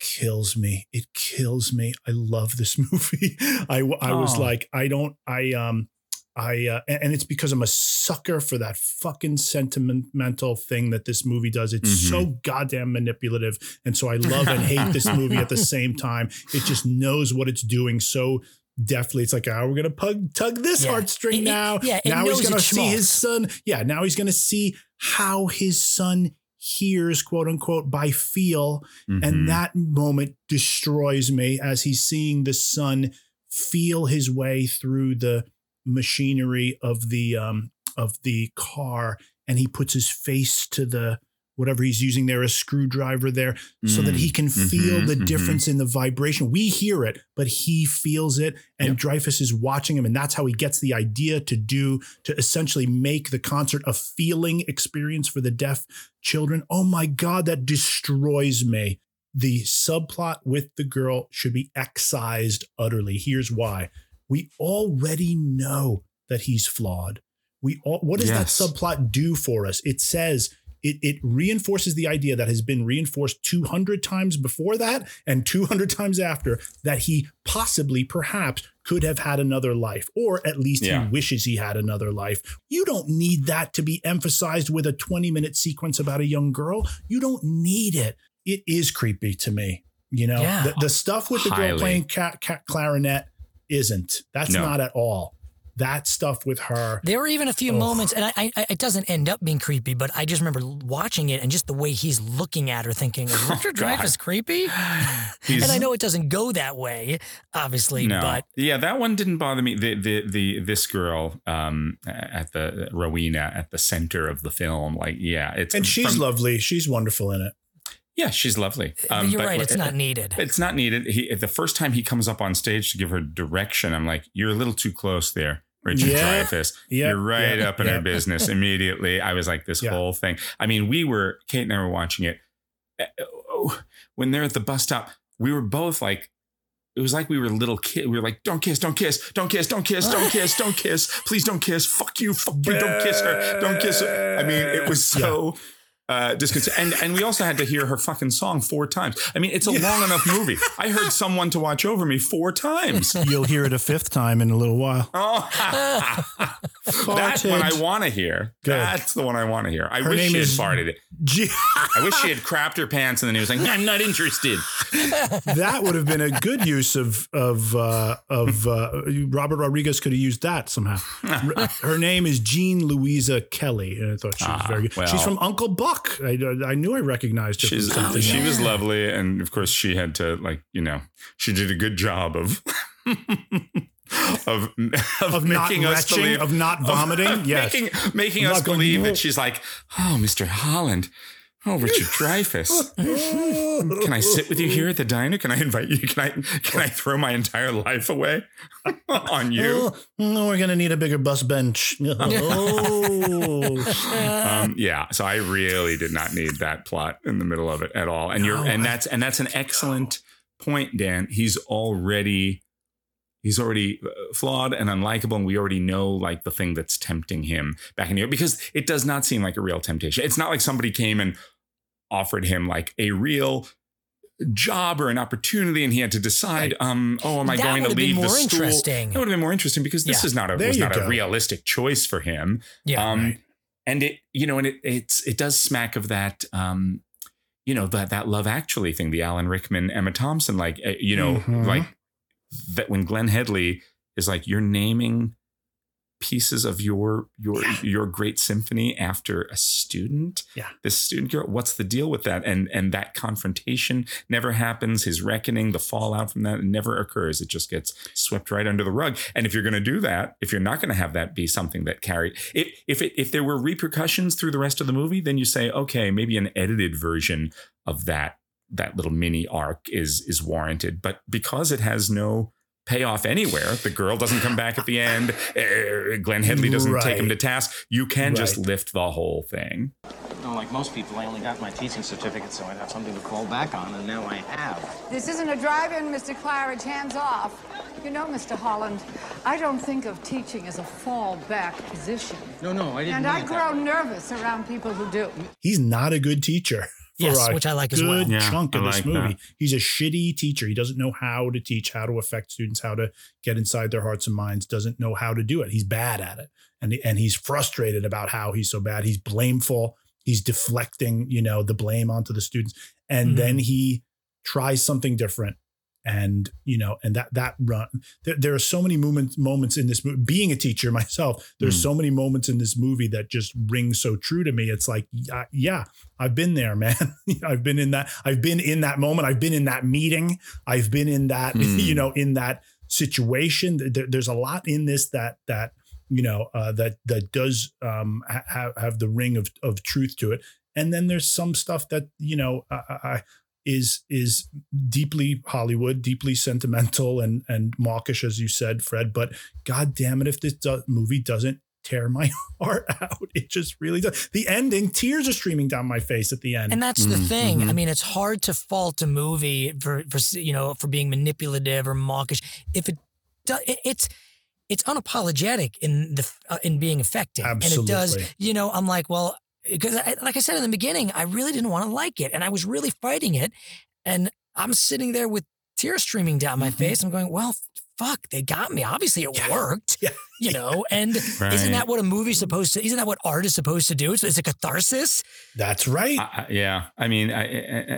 kills me. It kills me. I love this <laughs> movie. I was Oh. like, I don't. I um. I uh, and it's because I'm a sucker for that fucking sentimental thing that this movie does. It's Mhm. so goddamn manipulative, and so I love and hate this <laughs> movie at the same time. It just knows what it's doing so deftly. It's like, oh, we're gonna pug, tug this Yeah. heartstring It- it- now. yeah, now he's gonna see his son. Yeah, now he's gonna see how his son hears, quote unquote, by feel, Mhm. and that moment destroys me as he's seeing the son feel his way through the machinery of the um of the car and he puts his face to the whatever he's using there a screwdriver there so that he can feel Mhm, the mhm. difference in the vibration we hear it but he feels it and dreyfuss is watching him and that's how he gets the idea to do to essentially make the concert a feeling experience for the deaf children oh my god that destroys me the subplot with the girl should be excised utterly. Here's why. We already know that he's flawed. We all what does Yes. that subplot do for us? It says it it reinforces the idea that has been reinforced 200 times before that and 200 times after that he possibly perhaps could have had another life or at least Yeah. he wishes he had another life you don't need that to be emphasized with a 20 minute sequence about a young girl you don't need it it is creepy to me you know Yeah. the, the stuff with the girl playing cat, cat clarinet isn't that's No. not at all that stuff with her There were even a few Ugh. moments, and I, I, it doesn't end up being creepy, but I just remember watching it and just the way he's looking at her, thinking, "Is <laughs> Richard God. Dreyfuss creepy?" He's- <sighs> and I know it doesn't go that way, obviously, no, but yeah, that one didn't bother me. The the the this girl um at the Rowena at the center of the film, like yeah, it's and she's from- lovely she's wonderful in it Yeah, she's lovely. you're but- right; it's not needed. It's not needed. He the first time he comes up on stage to give her direction, I'm like, you're a little too close there. Richard Yeah. Dreyfuss. Yeah. You're right Yeah. up in Yeah. her <laughs> business immediately. I was like, this Yeah. whole thing. I mean, we were, Kate and I were watching it. Uh, oh, When they're at the bus stop, we were both like, it was like we were little kids. We were like, don't kiss, don't kiss, don't kiss, don't kiss, don't kiss, don't kiss. Please don't kiss. Fuck you, fuck you, don't kiss her, don't kiss her. I mean, it was so uh, disconcerting. And, and we also had to hear her fucking song four times. I mean, it's a long enough movie. I heard someone to watch over me four times. <laughs> You'll hear it a fifth time in a little while. <laughs> Oh, <laughs> that's what I want to hear. Good. That's the one I want to hear. I Her wish name she had is- farted it. Gee, I wish she had crapped her pants and then he was like, I'm not interested. that would have been a good use of of uh, of uh, Robert Rodriguez could have used that somehow. Her name is Jean Louisa Kelly, and I thought she was Ah, very good. well. She's from Uncle Buck. I, I knew I recognized her. She's, something. she was lovely. And of course, she had to, like, you know, she did a good job of. <laughs> Of, of, Of not making us retching, believe of not <laughs> vomiting? Yes. making making us not believe that she's like oh Mr. Holland oh Richard Dreyfuss hmm, Can I sit with you here at the diner? Can I invite you? Can I can I throw my entire life away <laughs> on you? Oh, we're gonna need a bigger bus bench. <laughs> <laughs> Oh. Um, yeah, so I really did not need that plot in the middle of it at all. And you're and I- that's and that's an excellent point, Dan. He's already he's already uh, flawed and unlikable, and we already know like the thing that's tempting him back in here because it does not seem like a real temptation. It's not like somebody came and offered him like a real job or an opportunity and he had to decide um oh am i That going to would have been leave the more interesting. that would have been more interesting because this Yeah. is not a There was not go. a realistic choice for him yeah, um, right. and it, you know, and it it's it does smack of that, um, you know, that that Love Actually thing, the Alan Rickman, Emma Thompson, like, uh, you know, Mhm. like that when Glenn Headley is like, you're naming pieces of your your your great symphony after a student? Yeah. this student girl what's the deal with that? And and that confrontation never happens his reckoning the fallout from that never occurs. It just gets swept right under the rug. And if you're going to do that if you're not going to have that be something that carried if if it, if there were repercussions through the rest of the movie then you say okay maybe an edited version of that that little mini arc is is warranted. But because it has no payoff anywhere the girl doesn't come back at the end uh, glenn headley doesn't take him to task you can just lift the whole thing No, like most people, I only got my teaching certificate so I'd have something to fall back on, and now I have. This isn't a drive-in, Mr. Claridge. Hands off. You know, Mr. Holland, I don't think of teaching as a fallback position. No, no, I didn't And I grow that nervous around people who do. He's not a good teacher. <laughs> For Yes, a which I like as good well. Yeah, chunk of I this like movie. that. He's a shitty teacher. He doesn't know how to teach, how to affect students, how to get inside their hearts and minds. Doesn't know how to do it. He's bad at it, and and he's frustrated about how he's so bad. He's blameful. He's deflecting, you know, the blame onto the students, and Mhm. then he tries something different. And you know, and that that run. There, there are so many moments moments in this movie. Being a teacher <laughs> myself, there's Mm. so many moments in this movie that just ring so true to me. It's like, yeah, yeah I've been there, <laughs> man. I've been in that. I've been in that moment. I've been in that meeting. I've been in that, <laughs> Hmm. you know, in that situation. There- there's a lot in this that that you know uh, that that does um, ha- have have the ring of of truth to it. And then there's some stuff that you know I, I, is is deeply Hollywood, deeply sentimental and and mawkish, as you said, Fred. But God damn it, if this do- movie doesn't tear my <laughs> heart out, it just really does. The ending, tears are streaming down my face at the end. And that's the Mm, thing. I mhm. mean, it's hard to fault a movie for, for you know for being manipulative or mawkish if it do, it- it's it's unapologetic in the uh, in being effective, and it does. You know, I'm like, well, because, I, like I said in the beginning, I really didn't want to like it, and I was really fighting it. And I'm sitting there with tears streaming down my mm-hmm. face. I'm going, well, fuck, they got me. Obviously, it worked. <laughs> You know, and Right. isn't that what a movie's supposed to? Isn't that what art is supposed to do? It's, it's a catharsis. That's right. I, I- yeah, I mean, I, I-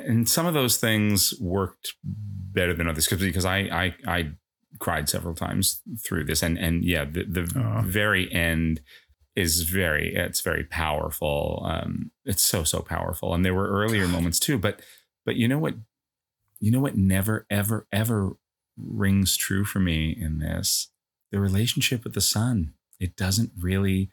and some of those things worked better than others because I, I I cried several times through this, and and yeah, the the very end is very it's very powerful. Um, it's so so powerful, and there were earlier moments too, but but you know what, you know what never ever ever rings true for me in this the relationship with the son. It doesn't really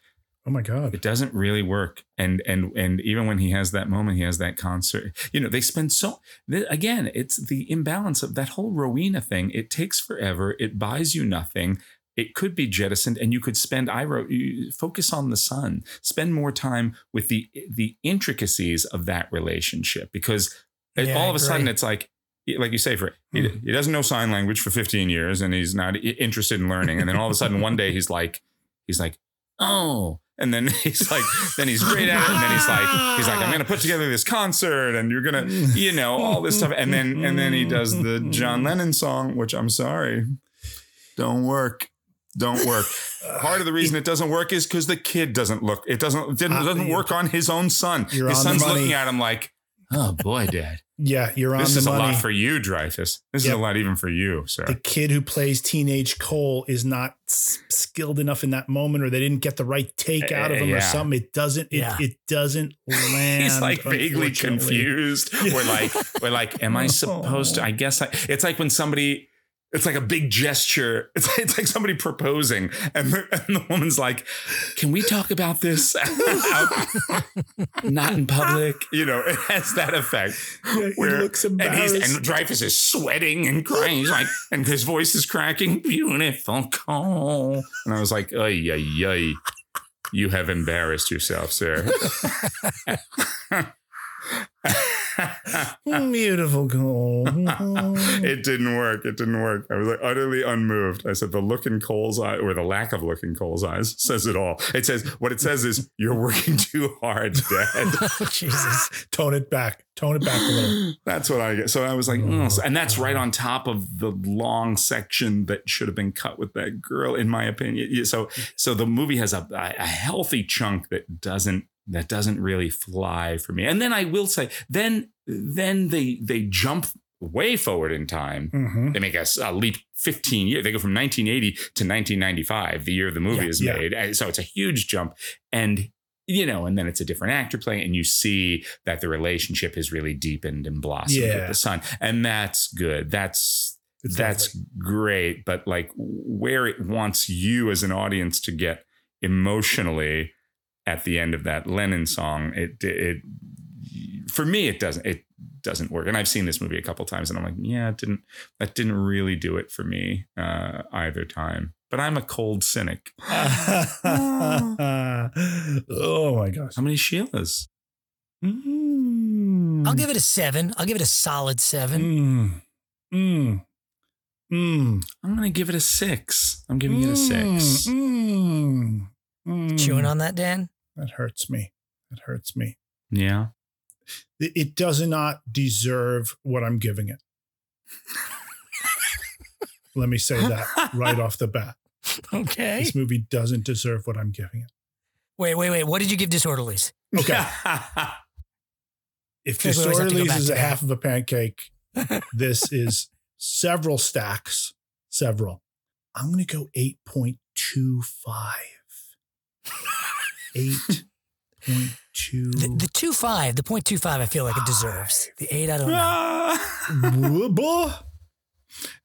Oh my god. it doesn't really work and and and even when he has that moment he has that concert you know they spend so th- again it's the imbalance of that whole rowena thing it takes forever it buys you nothing it could be jettisoned and you could spend i wrote you focus on the son spend more time with the the intricacies of that relationship because Yeah, all of a sudden it's like like you say for he, hmm. he doesn't know sign language for 15 years and he's not interested in learning. And then all of a sudden one day he's like he's like oh. And then <laughs> he's like then he's great at it and then he's like he's like i'm gonna put together this concert and you're gonna you know all this stuff. And then and then he does the john lennon song which i'm sorry don't work don't work <laughs> part of the reason it doesn't work is because the kid doesn't look it doesn't it didn't, Uh, doesn't work on his own son You're his son's looking at him like oh boy dad <laughs> Yeah, you're on this the is money. a lot for you dreyfuss this is a lot even for you sir the kid who plays teenage Cole is not s- skilled enough in that moment, or they didn't get the right take out of him, or Yeah. something. It doesn't. It, Yeah. it doesn't <laughs> land. He's like vaguely unfortunately. confused. We're like, we're like, am I supposed to? I guess I, it's like when somebody, it's like a big gesture. It's, it's like somebody proposing, and the, and the woman's like, "Can we talk about this not in public?" You know, it has that effect. he looks and he's embarrassed. and Dreyfuss is sweating and crying. He's like, and his voice is cracking. Beautiful Cole, and I was like, "Ay ay ay." You have embarrassed yourself, sir. <laughs> <laughs> Beautiful Cole. <laughs> it didn't work. It didn't work. I was like utterly unmoved. I said the look in Cole's eye, or the lack of look in Cole's eyes, says it all. It says what it says is you're working too hard, Dad. <laughs> Oh, Jesus. Tone it back. Tone it back a little. That's what I get. So I was like, mm. oh. and that's right on top of the long section that should have been cut with that girl, in my opinion. So, so the movie has a, a healthy chunk that doesn't that doesn't really fly for me. And then I will say, then then they they jump way forward in time. Mhm. They make a leap 15 years. They go from 1980 to 1995, the year the movie Yeah, is yeah. made. So it's a huge jump. And you know, and then it's a different actor playing, and you see that the relationship has really deepened and blossomed with Yeah. the son, and that's good. That's It's that's great. But like where it wants you as an audience to get emotionally at the end of that Lennon song, it it for me it doesn't it doesn't work. And I've seen this movie a couple times, and I'm like, yeah, it didn't that didn't really do it for me uh, either time. But I'm a cold cynic. <laughs> oh my gosh. How many Sheilas? Mm. I'll give it a seven. I'll give it a solid seven. Mm. Mm. Mm. I'm gonna give it a six. I'm giving it a six. Mm. Mm. Chewing on that, Dan? That hurts me. That hurts me. Yeah. It it does not deserve what I'm giving it. Let me say that right off the bat. <laughs> Okay. This movie doesn't deserve what I'm giving it. Wait, wait, wait. What did you give Disorderlies? Okay. <laughs> If Because we always have to go Disorderlies is a that. half of a pancake, <laughs> this is several stacks. Several. I'm going to go 8.25. 8.25. The, the two five, the point two five, I feel like it deserves. The eight, I don't know. <laughs> Whoa.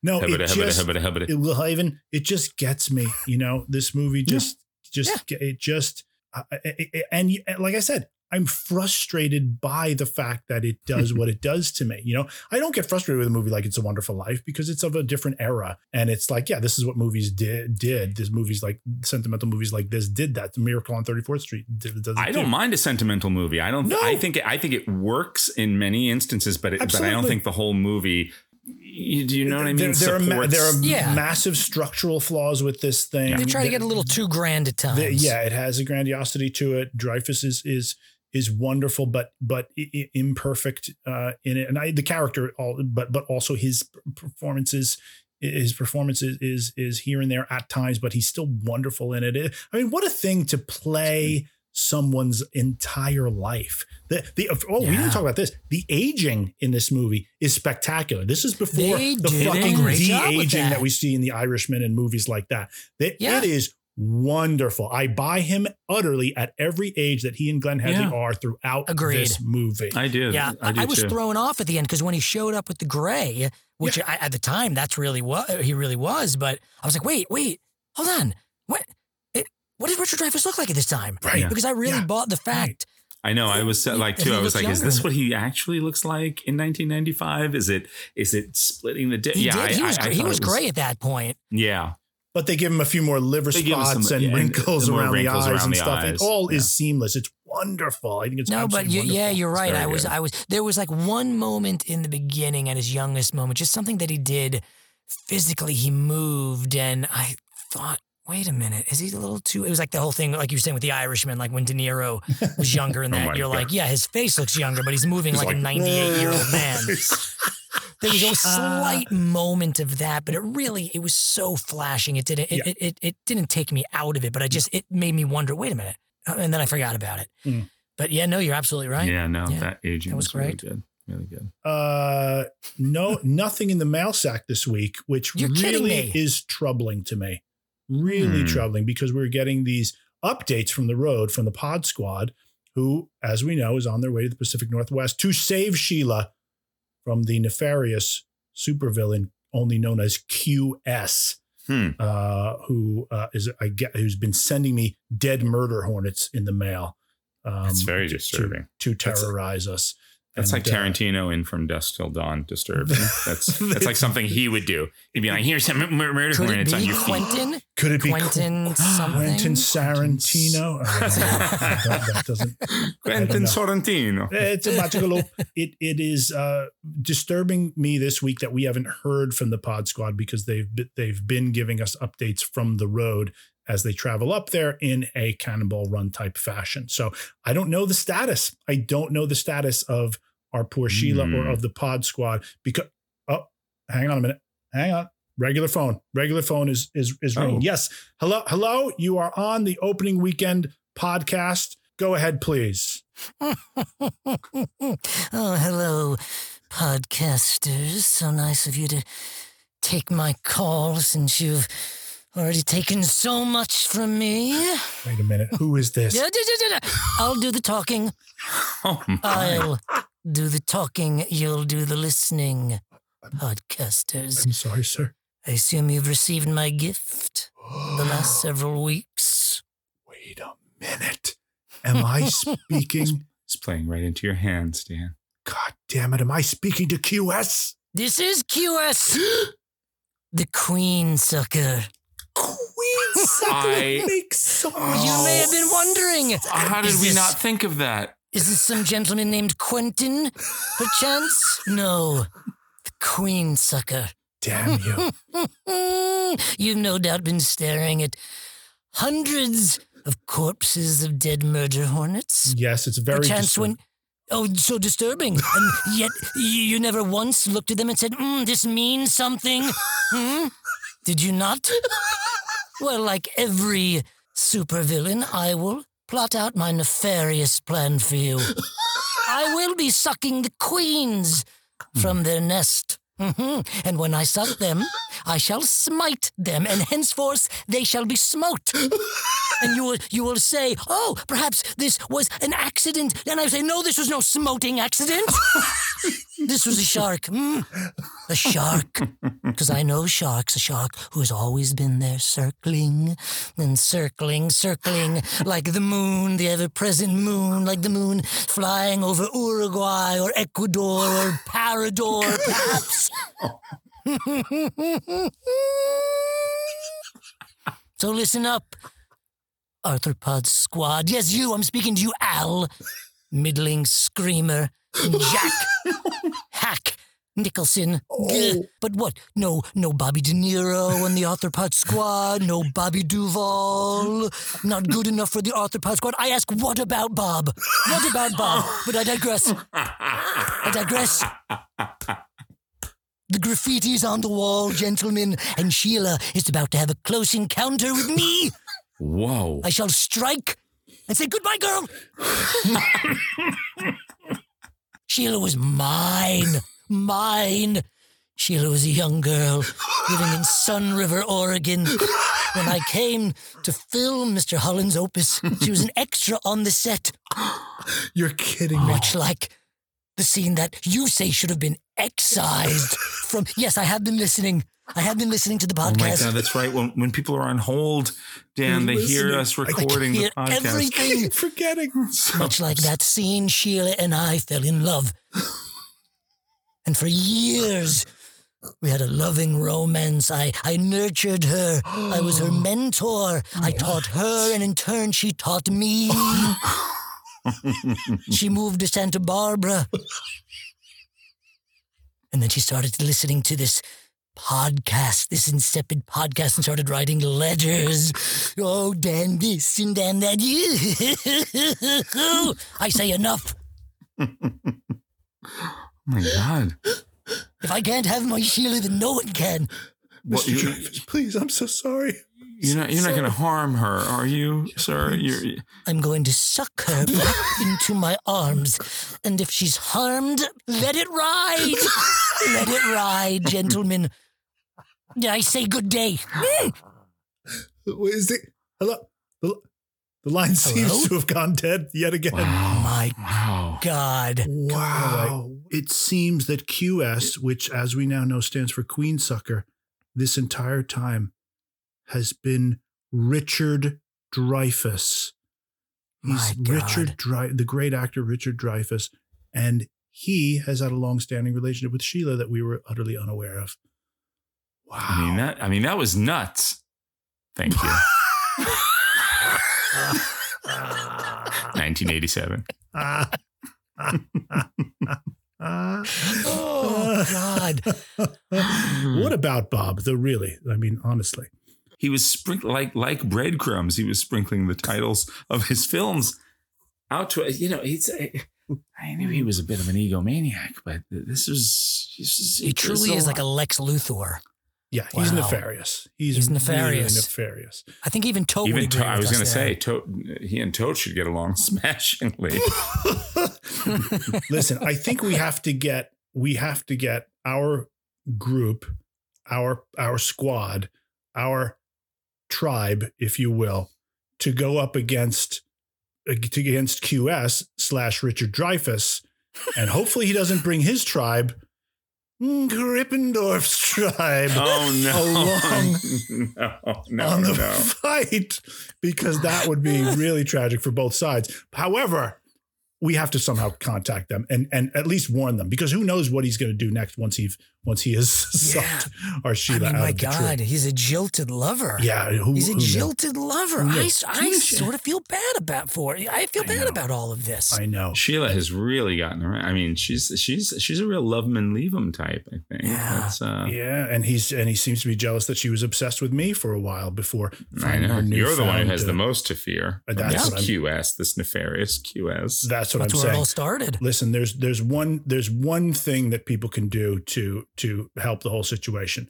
No, it Hubbada, hubbada, just, hubbada, hubbada. it will even, it just gets me, you know, this movie just, just, it just, uh, it- it- and you- like I said, I'm frustrated by the fact that it does <laughs> what it does to me. You know, I don't get frustrated with a movie like It's a Wonderful Life because it's of a different era. And it's like, yeah, this is what movies did. Did this movies like sentimental movies like this did that. The Miracle on 34th Street did, does it I don't too. mind a sentimental movie. I don't. No. I think. It, I think it works in many instances, but it, but I don't think the whole movie. You, do you know what I mean? There, there are, ma- there are Yeah. massive structural flaws with this thing. They try to get a little too grand at times. the- yeah, it has a grandiosity to it. Dreyfuss is is is wonderful, but but imperfect uh, in it. And I, the character, all, but but also his performances. His performance is, is is here and there at times, but he's still wonderful in it. I mean, what a thing to play someone's entire life. The the oh, we Yeah. didn't talk about this. The aging in this movie is spectacular. This is before They the fucking de aging that. that. we see in The Irishman and movies like that. That Yeah. it is wonderful. I buy him utterly at every age that he and Glenn Headley Yeah. are throughout Agreed. this movie. I do. Yeah, I, do I was too. thrown off at the end because when he showed up with the gray, which I, at the time that's really what he really was, but I was like, wait, wait, hold on, what? It, what did Richard Dreyfuss look like at this time? Right. Because I really Yeah. bought the fact. I know. I was like too. I was like, is this what he actually looks like in 1995? Is it? Is it splitting the? Di- yeah, did. I, he was, I, I he thought was it great at that point. Yeah, but they give him a few more liver They spots some- and yeah, and wrinkles more around wrinkles the eyes around and the stuff. eyes. It all Yeah. is seamless. It's wonderful. I think it's No, but you, yeah, you're right. I was, good. I was. There was like one moment in the beginning at his youngest moment, just something that he did physically. He moved, and I thought, wait a minute, is he a little too? It was like the whole thing, like you were saying with the Irishman, like when De Niro was younger, and <laughs> Oh that my you're God. like, yeah, his face looks younger, but he's moving He's like, a 98 year old man. <laughs> There was a slight moment of that, but it really it was so flashing. It didn't it, Yeah. it, it, it didn't take me out of it, but I just it made me wonder. Wait a minute, Uh, and then I forgot about it. Mm. But yeah, no, you're absolutely right. yeah. No, Yeah. that aging That was was, really great. good. Really good. Uh, no, nothing in the mail sack this week, which You're really is troubling to me. Really Hmm. troubling because we're getting these updates from the road from the Pod Squad, who, as we know, is on their way to the Pacific Northwest to save Sheila from the nefarious supervillain, only known as QS. Hmm. Uh, who uh, is I get who's been sending me dead murder hornets in the mail. Um, That's very disturbing. to, That's- terrorize us. That's And, like uh, Tarantino in From Dusk Till Dawn. Disturbing. <laughs> That's that's like something he would do. He'd be like, "Here's some mur- murder Could it hornets on be your feet." Quentin? Could it be <gasps> Quentin something? Quentin Sarantino? I that, <laughs> that doesn't. <laughs> Quentin. Sorrentino. It's a magical. It it is uh, disturbing me this week that we haven't heard from the Pod Squad because they've they've been giving us updates from the road as they travel up there in a Cannonball Run type fashion. So I don't know the status. I don't know the status of our poor Sheila or Hmm. of the Pod Squad because. Oh, hang on a minute. Hang on. Regular phone. Regular phone is is is ringing. Oh. Yes. Hello. Hello. You are on the opening weekend podcast. Go ahead, please. <laughs> oh, hello, podcasters. So nice of you to take my call since you've already taken so much from me. Wait a minute. Who is this? Yeah, da, da, da, da. I'll do the talking. <laughs> Oh my. I'll do the talking. You'll do the listening. Podcasters. I'm sorry, sir. I assume you've received my gift the last <gasps> several weeks. Wait a minute. Am I <laughs> speaking? It's playing right into your hands, Dan. God damn it. Am I speaking to QS? This is QS, <gasps> the Queen Sucker. Queen <laughs> I- makes so You may have been wondering. How did we this- not think of that? Is this some gentleman named Quentin, perchance? <laughs> No, the Queen Sucker. Damn you. <laughs> You've no doubt been staring at hundreds of corpses of dead murder hornets. Yes, it's very Perchance when. Oh, so disturbing. and yet you, you never once looked at them and said, mm, this means something. Hmm? Did you not? <laughs> well, like every supervillain, I will plot out my nefarious plan for you. <laughs> I will be sucking the queens from their nest. Mhm. And when I suck them, I shall smite them, and henceforth they shall be smote. <laughs> and you will you will say, "Oh, perhaps this was an accident." And I say, "No, this was no smoting accident. <laughs> this was a shark. Mm, a shark, <laughs> because I know sharks. A shark who has always been there, circling and circling, circling like the moon, the ever-present moon, like the moon flying over Uruguay or Ecuador or Parador, perhaps." <laughs> so listen up, Arthropod Squad. Yes, you. I'm speaking to you, Al, middling screamer, Jack, <laughs> hack, Nicholson. Oh. Gah. But what? No, no Bobby De Niro on the Arthropod Squad. No Bobby Duvall. Not good enough for the Arthropod Squad. I ask, what about Bob? What about Bob? But I digress. I digress. The graffiti's on the wall, gentlemen, and Sheila is about to have a close encounter with me. Whoa. I shall strike and say goodbye, girl. <laughs> Sheila was mine, mine. Sheila was a young girl living in Sun River, Oregon. When I came to film Mr. Holland's opus, she was an extra on the set. <gasps> You're kidding me. Much like the scene that you say should have been excised from. Yes, I have been listening. I have been listening to the podcast. Oh my god, that's right. When when people are on hold, Dan, they hear us recording the hear podcast. everything. <laughs> Forgetting. Much like that scene, Sheila and I fell in love. And for years, we had a loving romance. I, I nurtured her. I was her <gasps> mentor. I taught her, and in turn, she taught me. <laughs> she moved to Santa Barbara. <laughs> And then she started listening to this podcast, this insipid podcast, and started writing letters. Oh, Dan this and Dan that. <laughs> I say enough. <laughs> Oh my god. If I can't have my Sheila, then no one can. What, Mr. you, please, I'm so sorry. You're not you're not going to harm her, are you, sir? You're, I'm going to suck her back <laughs> into my arms. And if she's harmed, let it ride. let it ride, gentlemen. Did I say good day. Mm. What is it? Hello? The, the line seems Hello? to have gone dead yet again. Oh, my wow. God. Wow. It seems that QS, which as we now know stands for Queen Sucker, this entire time has been Richard Dreyfuss. He's My God. Richard Dre- the great actor Richard Dreyfuss, and he has had a long-standing relationship with Sheila that we were utterly unaware of. Wow. I mean that I mean that was nuts. Thank you. <laughs> 1987. <laughs> Oh, God. what about Bob, though, really? I mean, honestly. He was sprink- like like breadcrumbs. He was sprinkling the titles of his films out to you know. He's I knew he was a bit of an egomaniac, but this was he's just- He truly is like a Lex Luthor. Yeah, he's Wow. nefarious. He's, He's really nefarious. nefarious. I think even Toad would even. agree To- I was going to say, to- he and Toad should get along <laughs> smashingly. <laughs> Listen, I think we have to get we have to get our group, our our squad, our tribe, if you will, to go up against against QS slash Richard Dreyfuss, and <laughs> hopefully he doesn't bring his tribe, Krippendorf's tribe, oh along <laughs> no, no, on the no. fight because that would be <laughs> really tragic for both sides. However, we have to somehow contact them and and at least warn them because who knows what he's going to do next once he once he has <laughs> sucked our I Sheila mean, out my of the God, tree. he's a jilted lover. Yeah, who- he's a who knew? jilted lover. I. I sort of feel bad about for I feel bad know. about all of this. I know. Sheila has really gotten around. I mean, she's she's she's a real love him and leave him type. I think. Yeah. Uh, Yeah, and he's and he seems to be jealous that she was obsessed with me for a while before. I know. her You're the one who has uh, the most to fear. uh, from that's this QS, this nefarious QS. That's what That's I'm where it all started. Listen, there's there's one there's one thing that people can do to to help the whole situation.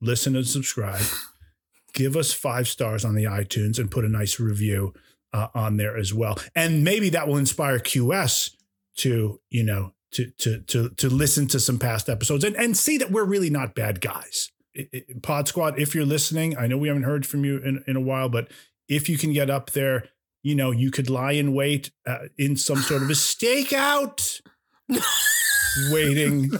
Listen and subscribe. <laughs> Give us five stars on the iTunes and put a nice review uh, on there as well. And maybe that will inspire QS to you know to to to to listen to some past episodes and and see that we're really not bad guys. It- it- Pod Squad, if you're listening, I know we haven't heard from you in, in a while, but if you can get up there, you know, you could lie in wait uh, in some sort of a <laughs> stakeout, <laughs> waiting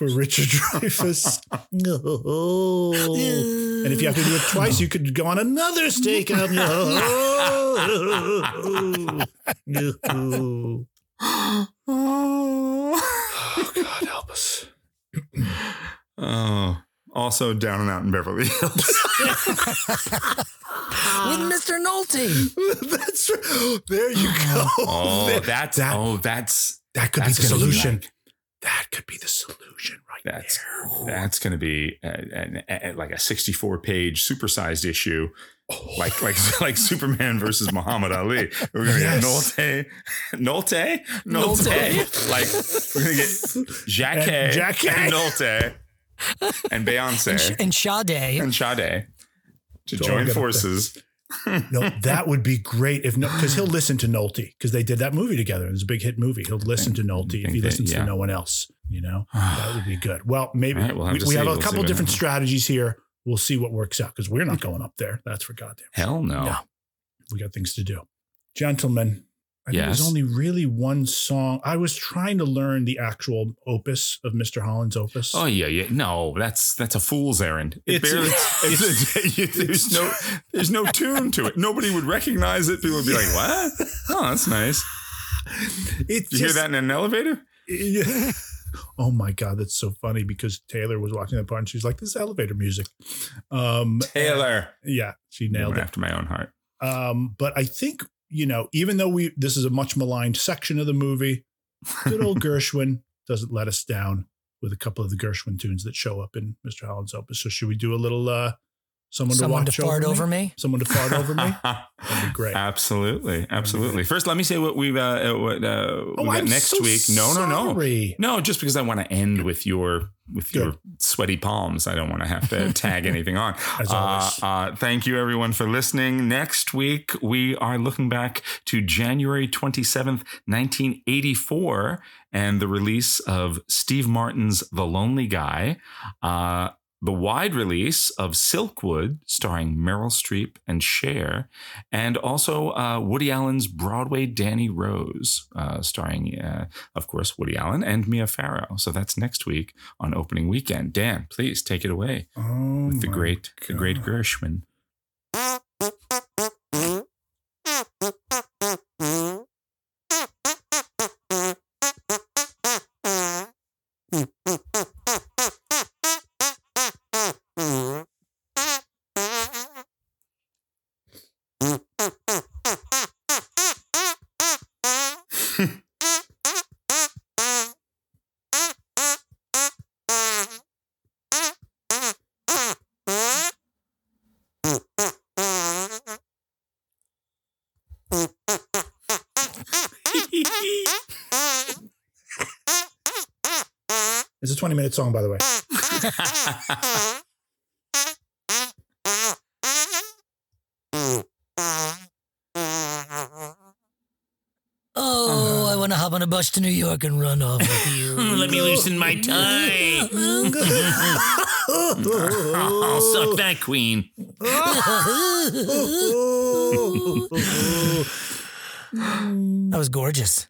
for Richard Dreyfuss. and if you have to do it twice, you could go on another stakeout. <laughs> oh, God help us. Oh, also down and out in Beverly Hills. <laughs> With Mr. Nolte. <laughs> That's right. There you go. oh, There- that's that, oh, that's that could be that's the gonna solution. like- That could be the solution right That's that's going to be a, an- a- like a 64 page supersized issue, oh. like like <laughs> like Superman versus Muhammad Ali. <laughs> We're going to get Nolte, Nolte, Nolte. Like we're going to get <laughs> Jacques, And Jacques. and Nolte, and Beyonce And Sade. and Sade to It's all join gonna- forces. No, <laughs> that would be great if no, because he'll listen to Nolte because they did that movie together. It was a big hit movie. He'll listen to Nolte if he that- listens yeah. to no one else. You know, <sighs> that would be good. Well, maybe right, we'll have we, we have a We'll couple different happens. strategies here. We'll see what works out because we're not going up there. That's for goddamn. Hell no. No. We got things to do, gentlemen. I think there's only really one song. I was trying to learn the actual opus of Mr. Holland's opus. Oh yeah, yeah. No, that's that's a fool's errand. It It's- barely, <laughs> it's- it's- there's no there's no tune to it. Nobody would recognize it. People would be like, "What? Oh, that's nice." It's Did you hear that in an elevator? Yeah. <laughs> Oh my god, that's so funny because Taylor was watching that part and she's like, "This is elevator music." Um, Taylor. yeah, she nailed it. after my own heart. Um, but I think you know, even though we this is a much maligned section of the movie, good old <laughs> Gershwin doesn't let us down with a couple of the Gershwin tunes that show up in Mr. Holland's opus. So should we do a little uh, someone, Someone to to fart over me? Someone to fart over me? <laughs> That'd be great. Absolutely, absolutely. First, let me say what we've uh, uh, what uh, we got Oh, I'm next so week. No, no, no, no. Just because I want to end with your with your sweaty palms, I don't want to have to <laughs> tag anything on. As Uh, always. uh, thank you, everyone, for listening. Next week, we are looking back to January twenty seventh, nineteen eighty four, and the release of Steve Martin's "The Lonely Guy." Uh, the wide release of Silkwood, starring Meryl Streep and Cher, and also uh, Woody Allen's Broadway Danny Rose, uh, starring, uh, of course, Woody Allen and Mia Farrow. So that's next week on opening weekend. Dan, please take it away Oh with the great, the great Gershwin. It's a 20 minute song, by the way. <laughs> Oh, I want to hop on a bus to New York and run off with you. <laughs> Let me loosen my tie. <laughs> I'll suck that queen. that was gorgeous.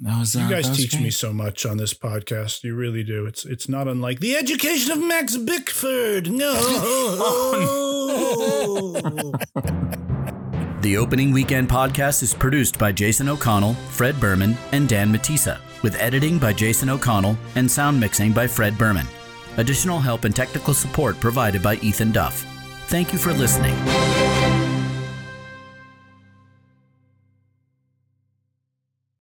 That was, uh, You guys that was teach me so much on this podcast. You really do. It's it's not unlike the education of Max Bickford. No. <laughs> <laughs> The Opening Weekend podcast is produced by Jason O'Connell, Fred Berman, and Dan Matissa, with editing by Jason O'Connell and sound mixing by Fred Berman. Additional help and technical support provided by Ethan Duff. Thank you for listening.